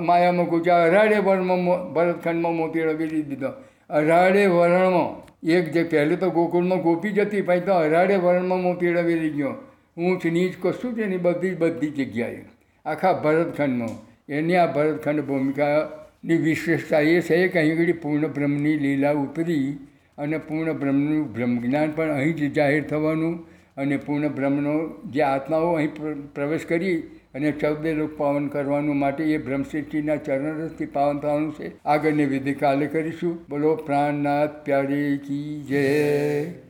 માયામાં ગુજા, અરાડે વર્ણમાં ભરતખંડમાં મોતી રગી દીધો. અરાડે વરણમાં, એક જે પહેલે તો ગોકુળમાં ગોપી જતી પછી તો અરાડે વરણમાં મોતી રવેલી ગયો. ઊંચ નીચ કશું છે ને બધી બધી જગ્યાએ. આખા ભરતખંડમાં. એની આ ભરતખંડ ભૂમિકાની વિશેષતા એ છે કે અહીં પૂર્ણ બ્રહ્મની લીલા ઉતરી અને પૂર્ણ બ્રહ્મનું બ્રહ્મજ્ઞાન પણ અહીં જ જાહેર થવાનું અને પૂર્ણ બ્રહ્મનો જે આત્માઓ અહીં પ્રવેશ કરી અને ચૌદે લોક પાવન કરવાનું માટે એ બ્રહ્મશેઠજીના ચરણરસથી પાવન થવાનું છે. આગળની વિધિ કાલે કરીશું. બોલો પ્રાણનાથ પ્યારી કી જય.